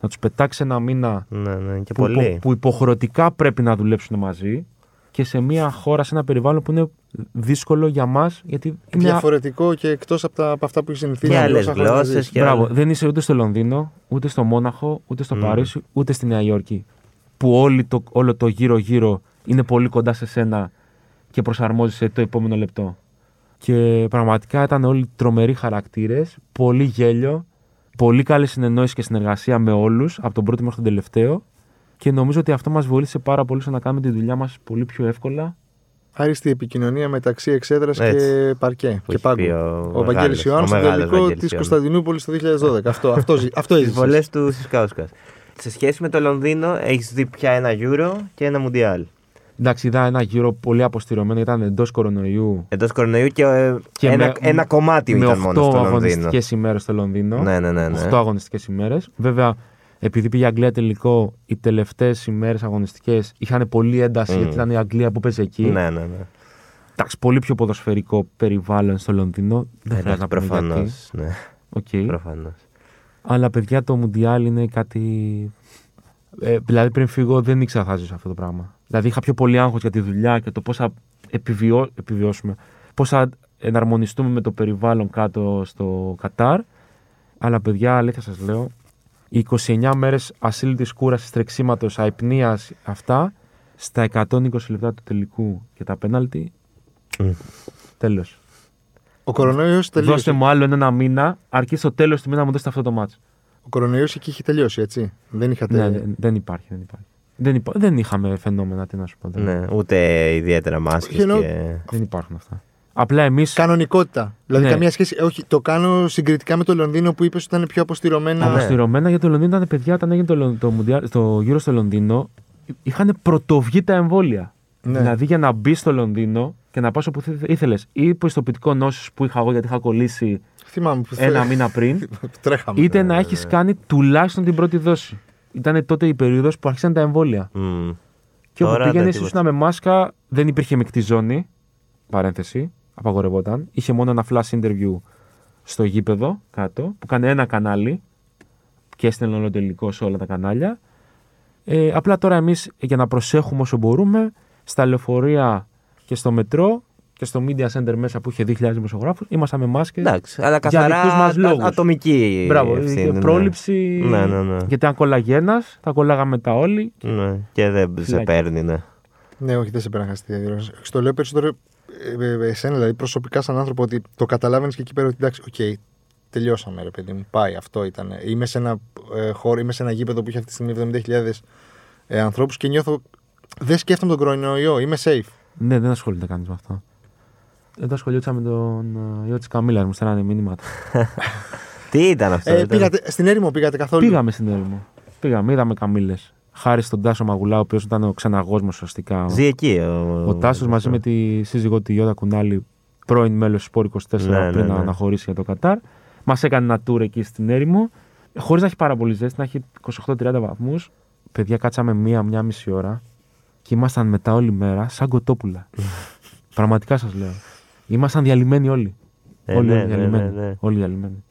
S3: να τους πετάξεις ένα μήνα
S2: Ναι, ναι, και
S3: που,
S2: πολύ.
S3: υπο- που υποχρεωτικά πρέπει να δουλέψουν μαζί και σε μια χώρα, σε ένα περιβάλλον που είναι δύσκολο για μας. Γιατί είναι.
S1: Διαφορετικό και εκτός από, τα- από αυτά που έχει συνηθίσει.
S2: Και
S1: να
S2: άλλε
S1: όσα χρόνια
S2: γλώσσες.
S1: ζεις.
S2: και
S3: Μπράβο,
S2: άλλα.
S3: δεν είσαι ούτε στο Λονδίνο, ούτε στο Μόναχο, ούτε στο
S2: Μμμ.
S3: Παρίσι, ούτε στη Νέα Υόρκη. Που όλη το, όλο το γύρω-γύρω είναι πολύ κοντά σε σένα και προσαρμόζεσαι το επόμενο λεπτό. Και πραγματικά ήταν όλοι τρομεροί χαρακτήρες, πολύ γέλιο, πολύ καλή συνεννόηση και συνεργασία με όλους, από τον πρώτο μέχρι τον τελευταίο. Και νομίζω ότι αυτό μας βοήθησε πάρα πολύ στο να κάνουμε τη δουλειά μας πολύ πιο εύκολα.
S1: Άριστη επικοινωνία μεταξύ εξέδρας
S2: Έτσι.
S1: και παρκέ.
S2: Που
S1: και
S2: έχει
S1: πάγκου.
S2: πει ο
S1: Ο Βαγγέλης
S2: μεγάλος-
S1: Ιωάννης
S2: ο
S1: στο
S2: μεγάλος
S1: τελικό
S2: Βαγγέλης
S1: της
S2: Ιωάννης.
S1: Κωνσταντινούπολης το 2012. αυτό, αυτό, ζει- αυτό
S2: Τι
S1: έζησε.
S2: βολές του Σισκάουσκα. Σε σχέση με το Λονδίνο, έχεις δει πια ένα Euro και ένα Mundial.
S3: Εντάξει, είδα ένα γύρο πολύ αποστειρωμένο, ήταν εντός κορονοϊού.
S2: Εντός κορονοϊού και, ε,
S3: Και
S2: ένα,
S3: με-
S2: ένα κομμάτι
S3: με
S2: ήταν
S3: 8
S2: μόνο στο Λονδίνο.
S3: αγωνιστικές ημέρες στο Λονδίνο.
S2: Ναι, ναι, ναι. ναι.
S3: 8 αγωνιστικές ημέρες. Βέβαια, επειδή πήγε η Αγγλία τελικό, οι τελευταίες ημέρες αγωνιστικές είχαν πολύ ένταση
S2: Mm.
S3: γιατί ήταν η Αγγλία που παίζει εκεί.
S2: Ναι, ναι, ναι.
S3: Εντάξει, πολύ πιο ποδοσφαιρικό περιβάλλον στο Λονδίνο. Δεν
S2: Εντάξει,
S3: χρειάζεται να πούμε
S2: προφανώς,
S3: γιατί.
S2: Ναι,
S3: Οκ.
S2: προφανώς.
S3: Αλλά παιδιά το Μουντιάλ είναι κάτι. Ε, δηλαδή πριν φύγω δεν ήξερα θα ζήσω αυτό το πράγμα. Δηλαδή είχα πιο πολύ άγχος για τη δουλειά και το πώ θα επιβιώ... επιβιώσουμε, πώ θα εναρμονιστούμε με το περιβάλλον κάτω στο Κατάρ. Αλλά παιδιά, αλήθεια σας λέω, οι 29 μέρες ασύλληπτης κούρασης, τρεξίματος, αϊπνίας, αυτά στα 120 λεπτά του τελικού και τα πέναλτι.
S2: Μμ.
S3: Τέλος.
S1: Ο κορονοϊός τελείωσε.
S3: Δώστε μου άλλο ένα μήνα, αρκεί στο τέλος του μήνα να μου δώσετε αυτό το μάτσο.
S1: Ο κορονοϊός εκεί είχε τελειώσει, έτσι. Δεν είχατε.
S3: Ναι, δεν- δεν υπάρχει, δεν υπάρχει. Δεν, υπά... δεν είχαμε φαινόμενα, τι να σου πω. Δεν,
S2: Ναι, ούτε ιδιαίτερα μάσκες
S1: Εννοώ-
S2: και...
S3: δεν υπάρχουν αυτά. Απλά εμεί.
S1: Κανονικότητα. Δηλαδή,
S3: Ναι.
S1: καμία σχέση. Όχι, το κάνω συγκριτικά με το Λονδίνο που είπες ότι ήταν πιο αποστηρωμένα.
S2: ναι.
S3: Αποστηρωμένα για το Λονδίνο ήταν παιδιά όταν έγινε το, Λον- το, Mundial- το γύρο στο Λονδίνο. Είχαν πρωτοβγεί τα εμβόλια.
S1: Ναι.
S3: Δηλαδή για να μπει στο Λονδίνο και να πας όπου ήθελες. Ή υπό ιστοποιητικό νόσου που είχα εγώ γιατί είχα κολλήσει
S1: Θυμάμαι που
S3: ένα
S1: θε-
S3: μήνα πριν.
S1: Τρέχαμε.
S3: είτε να έχεις κάνει τουλάχιστον την πρώτη δόση. Ήταν τότε η περίοδος που άρχισαν τα εμβόλια.
S2: Μμ.
S3: Και όπου
S2: Τώρα
S3: πήγαινε,
S2: δεν
S3: ήσουν
S2: τίποτα.
S3: με μάσκα, δεν υπήρχε μεικτή ζώνη. Παρένθεση. Απαγορευόταν. Είχε μόνο ένα flash interview στο γήπεδο κάτω, που έκανε ένα κανάλι και έστελνε όλο τελικό σε όλα τα κανάλια. Ε, απλά τώρα εμείς για να προσέχουμε όσο μπορούμε, στα λεωφορεία και στο μετρό και στο media center μέσα που είχε 2.000 δημοσιογράφους, ήμασταν με μάσκες.
S2: Εντάξει, αλλά
S3: Για
S2: καθαρά
S3: δικούς μας
S2: α-
S3: λόγους.
S2: ατομική
S3: Μπράβο,
S2: ευθύνη,
S3: και
S2: ναι.
S3: πρόληψη.
S2: Ναι, ναι, ναι.
S3: Γιατί αν κολλάγε ένας, θα κολλάγαμε τα όλοι.
S2: Ναι, και δεν σε
S3: Φυλάκι.
S2: παίρνει, ναι.
S1: Ναι, όχι, δεν σε παίρνει να χάσεις τη διαδήλωση. Στο λέω περισσότερο ε, ε, εσένα, δηλαδή προσωπικά σαν άνθρωπο, ότι το καταλάβαινες και εκεί πέρα ότι εντάξει, οκ, τελειώσαμε, ρε παιδί μου. Πάει, αυτό ήταν. Είμαι σε ένα ε, χώρο, είμαι σε ένα γήπεδο που έχει αυτή τη στιγμή 70.000 ε, ανθρώπους και νιώθω. Δεν σκέφτομαι τον κορονοϊό, είμαι safe.
S3: Ναι, δεν ασχολείται κανείς με αυτό. Εδώ ασχολιότησα με τον ε, γιο της Καμίλα, μου στέλνανε μήνυματα.
S2: Τι ήταν αυτό,
S1: Ε,
S2: ήταν-
S1: πήγατε, στην έρημο πήγατε καθόλου;
S3: Πήγαμε στην έρημο. Πήγαμε, είδαμε καμίλε. Χάρη στον Τάσο Μαγουλά, ο οποίος ήταν ο ξεναγό μας ουσιαστικά.
S2: Ζει εκεί ο,
S3: Ο Τάσος μαζί με τη σύζυγό του Γιώτα Κουνάλη, πρώην μέλος του Σπόρ 24
S2: Ναι,
S3: πριν
S2: ναι,
S3: να
S2: ναι.
S3: αναχωρήσει για το Κατάρ. Μας έκανε ένα tour εκεί στην έρημο, χωρίς να έχει πάρα πολύ ζέστη, να έχει 28-30 βαθμούς. Παιδιά, κάτσαμε μία-μία μισή ώρα και ήμασταν μετά όλη μέρα σαν κοτόπουλα. Πραγματικά σας λέω. Ήμασταν διαλυμένοι όλοι.
S2: Ε,
S3: όλοι,
S2: ναι,
S3: όλοι
S2: ναι,
S3: διαλυμένοι.
S2: ναι, ναι.
S3: Όλοι διαλυμένοι.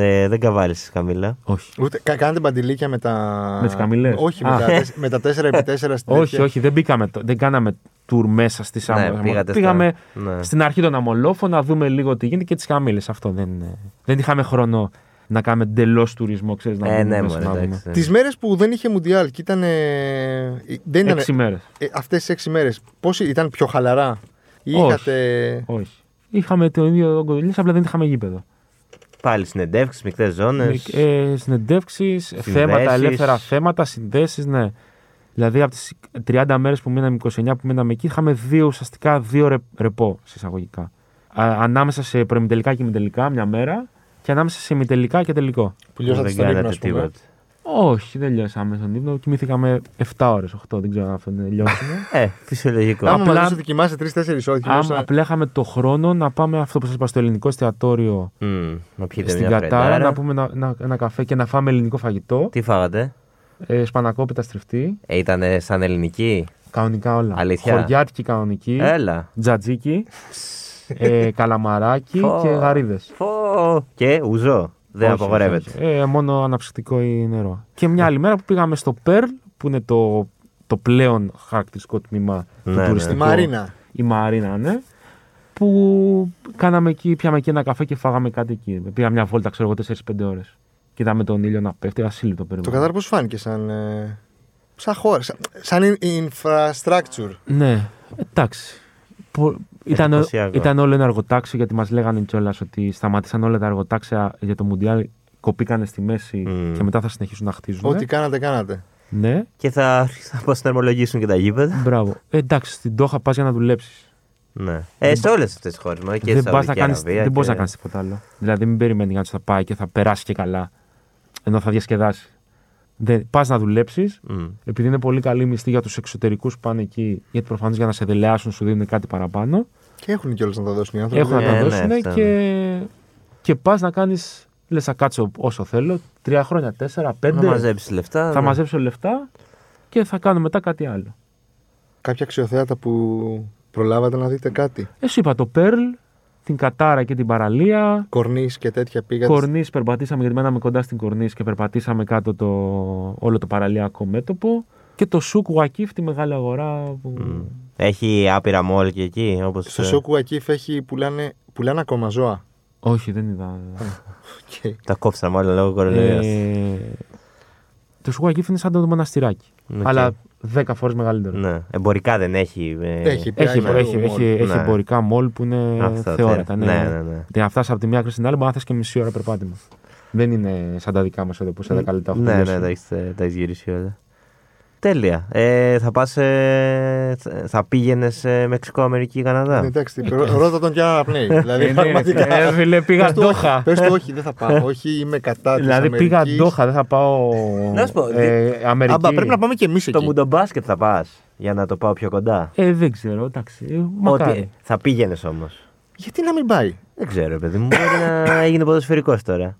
S2: Ε, δεν καβάλεις Καμίλα.
S3: Όχι.
S1: Ούτε, κα, κάνετε μπαντιλίκια με τα.
S3: Με τις καμήλες;
S1: Όχι, με
S3: Α.
S1: τα, τεσ- με τα 4x4 στην
S3: όχι,
S1: τέτοια.
S3: όχι, δεν, μπήκαμε, το- δεν κάναμε tour μέσα στη Σάμμο.
S2: Ναι, πήγατε στο-
S3: Πήγαμε
S2: ναι.
S3: στην αρχή τον Αμολόφο να δούμε λίγο τι γίνεται και τις καμίλε. Αυτό δεν είναι. Δεν είχαμε χρόνο να κάνουμε εντελώς τουρισμό, ξέρεις να
S2: Ε,
S3: μπούμε
S2: ναι,
S3: μέσα
S2: μωρέ,
S3: να δούμε.
S2: εντάξει.
S1: Τις μέρες που δεν είχε Μουντιάλ και ήταν. ε, δεν ήταν.
S3: Έξι μέρες.
S1: Ε, Αυτές τις έξι μέρες, πώ ήταν πιο χαλαρά. Ή
S3: Όχι.
S1: είχατε.
S3: Όχι. Είχαμε το ίδιο όγκο δουλειά, απλά δεν είχαμε γήπεδο.
S2: Πάλι συνεντεύξεις, μεικτές ζώνες.
S3: Ε, Συνεντεύξεις, θέματα, ελεύθερα θέματα, συνδέσεις, ναι. Δηλαδή από τις 30 μέρες που μείναμε, 29 που μείναμε εκεί, είχαμε δύο ουσιαστικά δύο ρε, ρεπό σε εισαγωγικά. Α, ανάμεσα σε προημιτελικά και ημιτελικά μια μέρα και ανάμεσα σε ημιτελικά και τελικό.
S1: Που λιώσατε
S2: δεν
S1: στον ύπνο,
S2: κάνατε
S1: ας πούμε.
S2: τίποτα.
S3: Όχι, δεν λιώσαμε στον ύπνο. Κοιμήθηκαμε 7 ώρες, 8, δεν ξέρω αν αυτό είναι λιώσιμο.
S2: Ε, φυσιολογικό.
S1: Άμα
S3: Απλά-
S1: μας δοκιμάσαι τρει-τέσσερι ώρες.
S3: Άμα απλά είχαμε το χρόνο να πάμε αυτό που σας είπα στο ελληνικό εστιατόριο
S2: Μμ, να πιείτε
S3: στην
S2: μια
S3: Κατάρα,
S2: φρεντάρα.
S3: να πούμε ένα, ένα, ένα καφέ και να φάμε ελληνικό φαγητό.
S2: Τι φάγατε,
S3: Ε, σπανακόπιτα στρεφτή.
S2: ε, ήταν σαν ελληνική;
S3: Κανονικά όλα.
S2: Αλήθεια;
S3: Χωριάτικη κανονική.
S2: Έλα.
S3: Τζατζίκι. ε, καλαμαράκι
S2: Φω.
S3: και γαρίδες.
S2: Φω. Και ουζό. Δεν απαγορεύεται.
S3: Ε, μόνο αναψυκτικό ή νερό. Και μια άλλη μέρα που πήγαμε στο Περλ, που είναι το, το πλέον χαρακτηριστικό τμήμα
S2: Ναι,
S3: του
S2: ναι.
S3: τουριστικού.
S1: Στη Μαρίνα.
S3: Η Μαρίνα, ναι. Που κάναμε εκεί, πιάμε εκεί ένα καφέ και φάγαμε κάτι εκεί. Πήγαμε μια βόλτα, ξέρω εγώ, 4-5 ώρες. Και είδαμε τον ήλιο να πέφτει, ασύλληπτο
S1: Το
S3: περιβάλλον.
S1: Κατάρ πώς φάνηκε σαν. ε, σαν χώρα. Σαν, σαν in- infrastructure.
S3: Ναι, εντάξει. Πο- Ήταν,
S2: Εντυπωσιακό.
S3: ήταν όλο ένα εργοτάξιο γιατί μας λέγανε κιόλας ότι σταματήσαν όλα τα εργοτάξια για το Μουντιάλ. Κοπήκανε στη μέση
S2: Μμμ.
S3: και μετά θα συνεχίσουν να χτίζουν.
S1: Ό,τι κάνατε, κάνατε.
S3: Ναι,
S2: Και θα, θα αποστερμολογήσουν και τα γήπεδα.
S3: μπράβο. Ε, εντάξει, στην Τόχα πας για να δουλέψεις.
S2: Ναι. Ε, σε όλες αυτές τις χώρες. Και
S3: Δεν,
S2: στη
S3: πας να
S2: Σαουδική
S3: κάνεις,
S2: Αραβία
S3: δεν μπορείς
S2: και-
S3: να κάνεις τίποτα άλλο. Δηλαδή, μην περιμένεις να θα πάει και θα περάσει και καλά. Ενώ θα διασκεδάσει. Πας να δουλέψεις,
S2: Μμ.
S3: επειδή είναι πολύ καλή μισθή για τους εξωτερικούς που πάνε εκεί, γιατί προφανώς για να σε δελεάσουν σου δίνουν κάτι παραπάνω.
S1: Και έχουν κιόλας να τα δώσουν οι άνθρωποι.
S3: Έχουν να
S2: Ε,
S3: τα
S2: ναι,
S3: δώσουν
S2: αυτό
S3: και, και πας να κάνεις Λες, θα κάτσω όσο θέλω. Τρία χρόνια, τέσσερα,
S2: Να
S3: πέντε.
S2: μαζέψεις λεφτά.
S3: Θα
S2: ναι.
S3: μαζέψω λεφτά και θα κάνω μετά κάτι άλλο.
S1: Κάποια αξιοθέατα που προλάβατε να δείτε κάτι;
S3: Εσύ είπα το Περλ, την Κατάρα και την παραλία.
S1: Κορνής και τέτοια πήγατε.
S3: Κορνής, περπατήσαμε γιατί μέναμε κοντά στην Corniche και περπατήσαμε κάτω το, όλο το παραλιακό μέτωπο. Και το Σουκ Βακίφ, τη μεγάλη αγορά. Που...
S2: Μμ. Έχει άπειρα μόλ και εκεί. Όπως,
S1: Στο
S2: ε,
S1: Σόκου Ακίφ έχει πουλάνε, πουλάνε ακόμα ζώα.
S3: Όχι, δεν είδα.
S1: Okay.
S2: Τα κόψαμε μάλλον λόγω κορονοϊού.
S3: ε, το Σουκ Βακίφ είναι σαν το Μοναστηράκι.
S2: Οκ.
S3: Αλλά δέκα φορές μεγαλύτερο.
S2: Ναι. Εμπορικά δεν έχει. ε,
S1: Έχει,
S3: Έχει,
S1: πια
S3: έχει,
S1: είναι
S3: έχει,
S1: μόλ.
S3: έχει
S2: Ναι.
S3: εμπορικά μόλ που είναι
S2: Αυτό,
S3: θεόρατα.
S2: ναι,
S3: Ναι,
S2: ναι, ναι, ναι.
S3: Για να φτάσεις από τη μία άκρη στην άλλη, μπορεί να θες και μισή ώρα περπάτημα. Δεν είναι σαν τα δικά μας εδώ που σε 10 λεπτά έχουν
S2: Ναι, ναι,
S3: τελειώσει.
S2: τα έχεις, ε, τα έχεις γυρίσει όλα. Τέλεια. Ε, θα πας, ε, θα- θα πήγαινες ε, Μεξικό, Αμερική, Καναδά;
S1: Εντάξει, ρω- ρώτα τον και αν αναπνέει. Δηλαδή,
S3: Ε, ναι,
S1: πραγματικά.
S3: ε, φίλε, πήγα
S1: Πες του όχι,
S3: Ντόχα.
S1: Πες του όχι, δεν θα πάω. Όχι, είμαι κατά της
S3: Δηλαδή πήγα
S1: Αμερικής.
S3: Ντόχα, δεν θα πάω.
S2: Να σου πω,
S3: ε, Αμερική.
S1: Άμπα, πρέπει να πάμε και εμείς
S2: Το
S1: εκεί.
S2: μουντομπάσκετ θα πας, για να το πάω πιο κοντά;
S3: Ε, δεν ξέρω, εντάξει. ε, Μακάρι.
S2: Ότι θα πήγαινες όμως.
S1: Γιατί να μην πάει;
S2: Δεν ξέρω, παιδί μου. Μπορεί να έγινε ποδοσφαιρικός τώρα.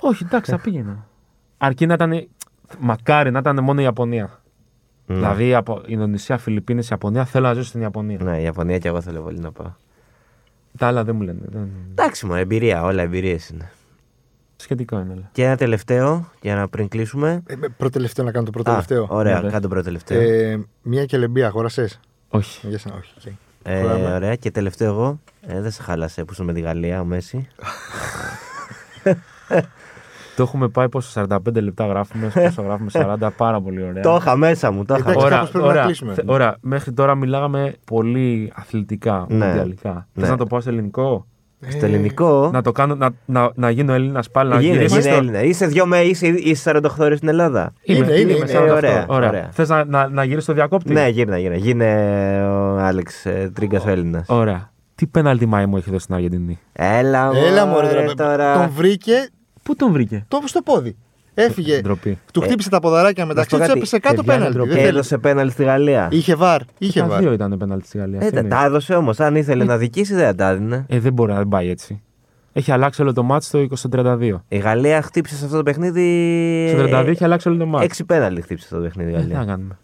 S3: Όχι, εντάξει, θα πήγαινα. Αρκεί να ήταν. Μακάρι να ήταν μόνο η Ιαπωνία.
S2: Ναι.
S3: Δηλαδή από Ινδονησία, Φιλιππίνες, Ιαπωνία. Θέλω να ζήσω στην Ιαπωνία.
S2: Ναι, η Ιαπωνία και εγώ θέλω πολύ να πάω.
S3: Τα άλλα δεν μου λένε. Δεν...
S2: Εντάξει, μου εμπειρία, όλα εμπειρίες είναι.
S3: Σχετικό είναι. αλλά.
S2: Και ένα τελευταίο, για να πριν κλείσουμε.
S1: Ε, Προτελευταίο να κάνω το
S2: Α,
S1: προτελευταίο.
S2: ωραία,
S3: Ναι,
S2: κάτω πρώτο τελευταίο.
S1: Ε, μία και λεμπία, αγόρασες;
S3: Όχι.
S1: Για σένα, όχι. οκ.
S2: Ε,
S1: προχωράμε.
S2: ωραία. Και τελευταίο εγώ. Ε, δεν σε χάλασε που είσαι με τη Γαλλία, ο Μέση.
S3: Το έχουμε πάει πόσο 45 λεπτά γράφουμε, πόσο γράφουμε 40, πάρα πολύ ωραία.
S2: το είχα μέσα μου, το είχα.
S1: Εντάξει,
S3: Ωραία,
S1: κάπως πρέπει να
S3: ωραία,
S1: κλείσουμε.
S3: Θε- ωραία. Μέχρι τώρα μιλάγαμε πολύ αθλητικά,
S2: Ναι.
S3: μοντιαλικά.
S2: Ναι.
S3: Θες να το πάω σε ελληνικό,
S2: Στο ελληνικό.
S3: να το κάνω, να, να, να γίνω Έλληνας πάλι, να
S2: Γίνε,
S3: γυρίσεις
S2: γίνε
S3: στο-
S2: Έλληνα. Είσαι δυο με, είσαι, είσαι 48 ώρες στην Ελλάδα.
S3: Είμαι,
S1: Είναι, είναι,
S3: είμαι,
S1: είναι,
S3: σαν
S1: είναι,
S3: αυτό.
S2: ωραία,
S3: ωραία.
S2: ωραία.
S3: Θες να, να, να γυρίσεις στο διακόπτη;
S2: Ναι, γύρνα, γύρνα. Γίνε ο Άλεξ ε, Τρίγκας ο Έλληνας.
S3: Ωραία. Τι πέναλτι Μάη μου έχει δώσει στην Αργεντινή;
S2: Έλα,
S1: Έλα μου,
S2: μωρέ,
S1: ρε,
S2: τώρα.
S1: Τον βρήκε
S3: Πού τον βρήκε;
S1: το στο πόδι. Έφυγε.
S3: Ντροπή.
S1: Του χτύπησε τα ποδαράκια
S2: να
S1: μεταξύ
S2: σου πω
S1: του,
S2: κάτι,
S1: έπεσε κάτω
S3: παιδιά, είναι
S1: πέναλτι.
S3: ντροπή.
S1: Δεν θέλει.
S2: Έδωσε πέναλ στη Γαλλία.
S1: Είχε βαρ. Είχε
S3: Τα
S1: βαρ.
S3: δύο ήταν πέναλτι στη Γαλλία.
S2: Ε,
S3: αυτή
S2: τα,
S3: είναι.
S2: τα έδωσε όμως. Αν ήθελε να δικήσει, δεν θα τα έδινε.
S3: Ε, δεν μπορεί να δεν πάει έτσι. Έχει αλλάξει όλο το μάτς στο 2032.
S2: Η Γαλλία χτύπησε σε αυτό το παιχνίδι.
S3: Στο 32 έχει αλλάξει όλο το μάτς.
S2: Έξι πέναλ χτύπησε αυτό το παιχνίδι η
S3: Ε, τι να
S2: Γαλλία.
S3: κάνουμε.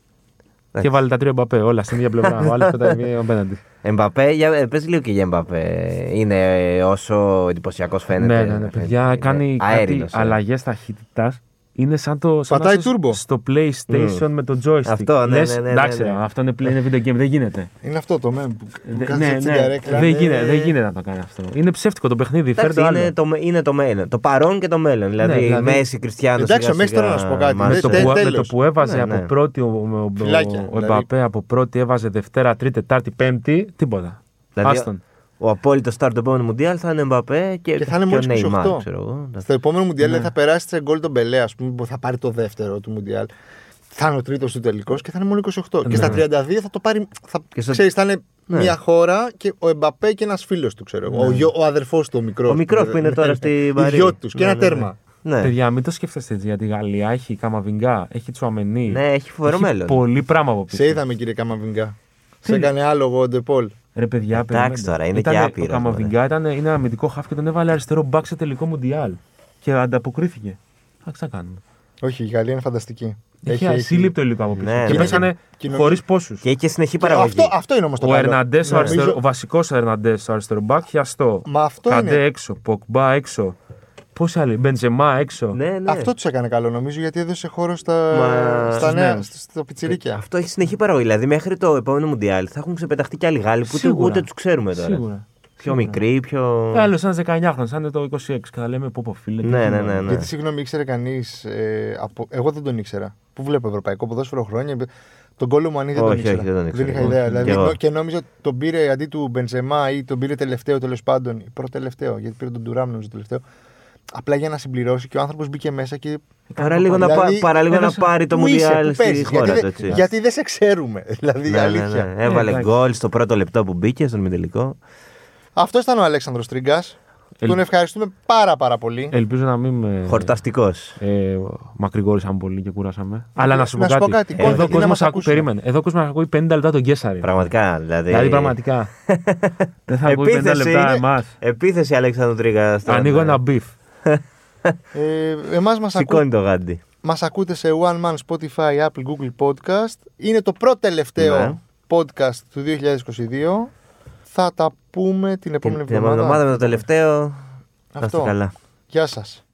S3: Και βάλει τα τρία μπαπέ, όλα στην ίδια πλευρά. Ο άλλος πετάει μία απέναντι.
S2: Εμπαπέ, για, ε, πες λίγο και για Εμπαπέ. Είναι ε, όσο εντυπωσιακός φαίνεται.
S3: Ναι, ναι, ναι. Παιδιά,
S2: Είναι
S3: κάνει κάτι
S2: αέρινος, ε.
S3: αλλαγές ταχύτητας. Είναι σαν το. Σαν
S1: Πατάει
S3: να είσαι
S1: turbo.
S3: Στο PlayStation με το joystick.
S2: Αυτό, ναι,
S3: Λες,
S2: ναι, ναι,
S3: Εντάξει,
S2: ναι, ναι.
S3: αυτό είναι, play- είναι video game, δεν γίνεται.
S1: Είναι αυτό το μέμ που που
S3: Δε-
S1: κάθεσαι
S3: ναι,
S1: έτσι
S3: ναι,
S1: καρέκλα,
S3: δεν
S1: ναι.
S3: γίνεται, δεν γίνεται να το κάνει αυτό. Είναι ψεύτικο το παιχνίδι. Φέρε
S2: Εντάξει,
S3: το άλλο.
S2: είναι, το, με- είναι το μέλλον. Το παρόν και το μέλλον. Δηλαδή,
S3: δηλαδή-
S2: Μέση, Κριστιανό.
S1: Εντάξει, ο Μέση τώρα να σου πω κάτι,
S3: με,
S1: Ναι,
S3: το
S1: τε-
S3: που, με
S1: τέλος.
S3: το που έβαζε
S2: Ναι,
S3: από
S2: ναι.
S3: πρώτη ο, ο, ο,
S1: Φυλάκια,
S3: ο
S1: δηλαδή.
S3: Εμπαπέ από πρώτη έβαζε Δευτέρα, Τρίτη, Τετάρτη, Πέμπτη, τίποτα.
S2: Δηλαδή,
S3: Άστον.
S2: Ο απόλυτος start του επόμενου Μουντιάλ θα είναι Εμπαπέ και,
S1: Και θα είναι
S2: και
S1: μόλις
S2: ο Neymar,
S1: 28.
S2: ξέρω εγώ.
S1: Στο επόμενο Μουντιάλ
S3: Ναι.
S1: θα περάσει σε γκολ τον Μπελέ, ας πούμε, που θα πάρει το δεύτερο του Μουντιάλ. Θα είναι ο τρίτος του τελικός και θα είναι μόνο 28. Και
S3: Ναι.
S1: στα 32 θα το πάρει. Θα,
S2: Και στο-
S1: ξέρεις, θα είναι
S2: Ναι.
S1: μια χώρα και ο Εμπαπέ και ένας φίλος του, ξέρω εγώ. Ο, γιο- ο αδερφός του, ο μικρός.
S2: Ο μικρός που είναι τώρα στη Παρή.
S1: Οι δυο τους και
S2: Ναι,
S1: ένα
S2: ναι, ναι.
S1: τέρμα.
S2: Ναι.
S3: Παιδιά, μην το σκέφτεστε έτσι γιατί η Γαλλία έχει Καμαβιγκά, έχει Τσουαμενί.
S2: ναι, έχει φοβερό
S3: έχει
S2: μέλλον.
S3: πολύ πράγμα από πίσω.
S1: Σε είδαμε, κύριε Καμαβιγκά. Σε έκανε άλογο ο Ντεπόλ.
S3: Ρε παιδιά,
S2: Εντάξει
S3: περιμένετε.
S2: τώρα, είναι
S3: Ήτανε-
S2: και άπειρος,
S3: Ο Καμαβιγκά ήταν, είναι ένα αμυντικό χάφ και τον έβαλε αριστερό μπακ σε τελικό μουντιάλ. Και ανταποκρίθηκε. Εντάξει, τι θα κάνουμε.
S1: Όχι, η Γαλλία είναι φανταστική.
S3: Έχει ασύλληπτο υλικό από πίσω.
S2: Ναι,
S3: και
S2: ναι.
S3: πέσανε
S1: Και νομίζω-
S3: χωρίς πόσους.
S2: Και έχει και συνεχή
S1: Και
S2: παραγωγή.
S1: Αυτό, αυτό είναι όμως το
S3: Ο
S1: καλό.
S3: Ερναντές, ο,
S1: Νομίζω-
S3: αριστερο, ο βασικός Ερναντές, ο αριστερό μπακ, χιαστό.
S1: Μα αυτό
S3: Καντέ
S1: είναι.
S3: έξω, Ποκμπά έξω. Πόσοι άλλοι, Μπεντζεμά έξω.
S2: Ναι, ναι.
S1: Αυτό τους έκανε καλό νομίζω γιατί έδωσε χώρο στα,
S2: Μα-
S1: στα
S3: στους
S1: νέα,
S3: νέους.
S1: στα, στα πιτσιρίκια.
S2: Αυτό έχει συνεχή παραγωγή. Δηλαδή μέχρι το επόμενο Μουντιάλ θα έχουν ξεπεταχτεί και άλλοι Γάλλοι που ούτε,
S3: Σίγουρα.
S2: ούτε τους ξέρουμε τώρα.
S3: Σίγουρα.
S2: Πιο μικροί, πιο.
S3: Άλλο ένα 19χρονο, σαν είναι το 26 και θα λέμε πω πω φίλε. τι
S2: Ναι, ναι,
S3: γίνεται.
S2: ναι, ναι.
S1: Γιατί συγγνώμη, ήξερε κανείς. Ε, από... Εγώ δεν τον ήξερα. Πού βλέπω ευρωπαϊκό ποδόσφαιρο χρόνια. Τον κόλλο μου δεν τον
S2: Όχι,
S1: ήξερα.
S2: όχι, δεν τον ήξερα.
S1: είχα
S2: Όχι,
S1: ιδέα.
S2: κι
S1: Δηλαδή,
S2: εγώ.
S1: νο- και νόμιζα ότι τον πήρε αντί του Μπενζεμά ή τον πήρε τελευταίο τέλος πάντων. Ή προτελευταίο. Γιατί πήρε τον Τουράμ νομίζω τελευταίο. Απλά για να συμπληρώσει και ο άνθρωπος μπήκε μέσα και.
S2: Παρά λίγο, να,
S1: Δηλαδή,
S2: πά- παρά λίγο να
S3: έδωσε-
S2: πάρει το
S1: Πού είσαι,
S2: Μουντιάλ
S1: πού
S2: στη
S1: παίζεις,
S2: χώρα
S1: γιατί,
S2: του.
S1: δεν-
S2: έτσι.
S1: γιατί δεν σε ξέρουμε. Δηλαδή,
S2: Ναι, ναι,
S1: αλήθεια.
S2: ναι. Έβαλε
S3: εντάξει.
S2: γκολ στο πρώτο λεπτό που μπήκε στον ημιτελικό.
S1: Αυτός ήταν ο Αλέξανδρος Τρίγκας.
S3: Ελ-
S1: Τον ευχαριστούμε πάρα πάρα πολύ.
S3: Ελπίζω να μην με.
S2: Χορταστικός.
S3: Ε, μακρηγόρησαν πολύ και κουράσαμε. Αλλά να σου πω
S1: να σου πω
S3: κάτι.
S1: κάτι,
S2: κόλλη,
S3: Εδώ
S1: γιατί να
S3: κόσμο
S1: μας
S3: ακού,
S1: ακούσουν.
S3: περίμενε. Εδώ κόσμος ακούει 50 λεπτά τον Κέσσαρη.
S2: Πραγματικά. Δηλαδή,
S3: Δηλαδή πραγματικά. Δεν θα ακούει 50
S2: Επίθεση
S3: λεπτά
S2: είναι-
S3: εμάς.
S2: Επίθεση Αλέξανδρου Τρίγα.
S3: Ανοίγω ένα beef.
S1: Ε, εμάς μας, ακού...
S2: Σηκώνει το γάντι.
S1: μας ακούτε σε One Man, Spotify, Apple, Google Podcast. Είναι το πρώτο τελευταίο
S2: Ναι.
S1: podcast του 2022. Θα τα πούμε την επόμενη
S2: Την επόμενη εβδομάδα με το τελευταίο. Να είστε
S1: Αυτό.
S2: καλά.
S1: Γεια σας.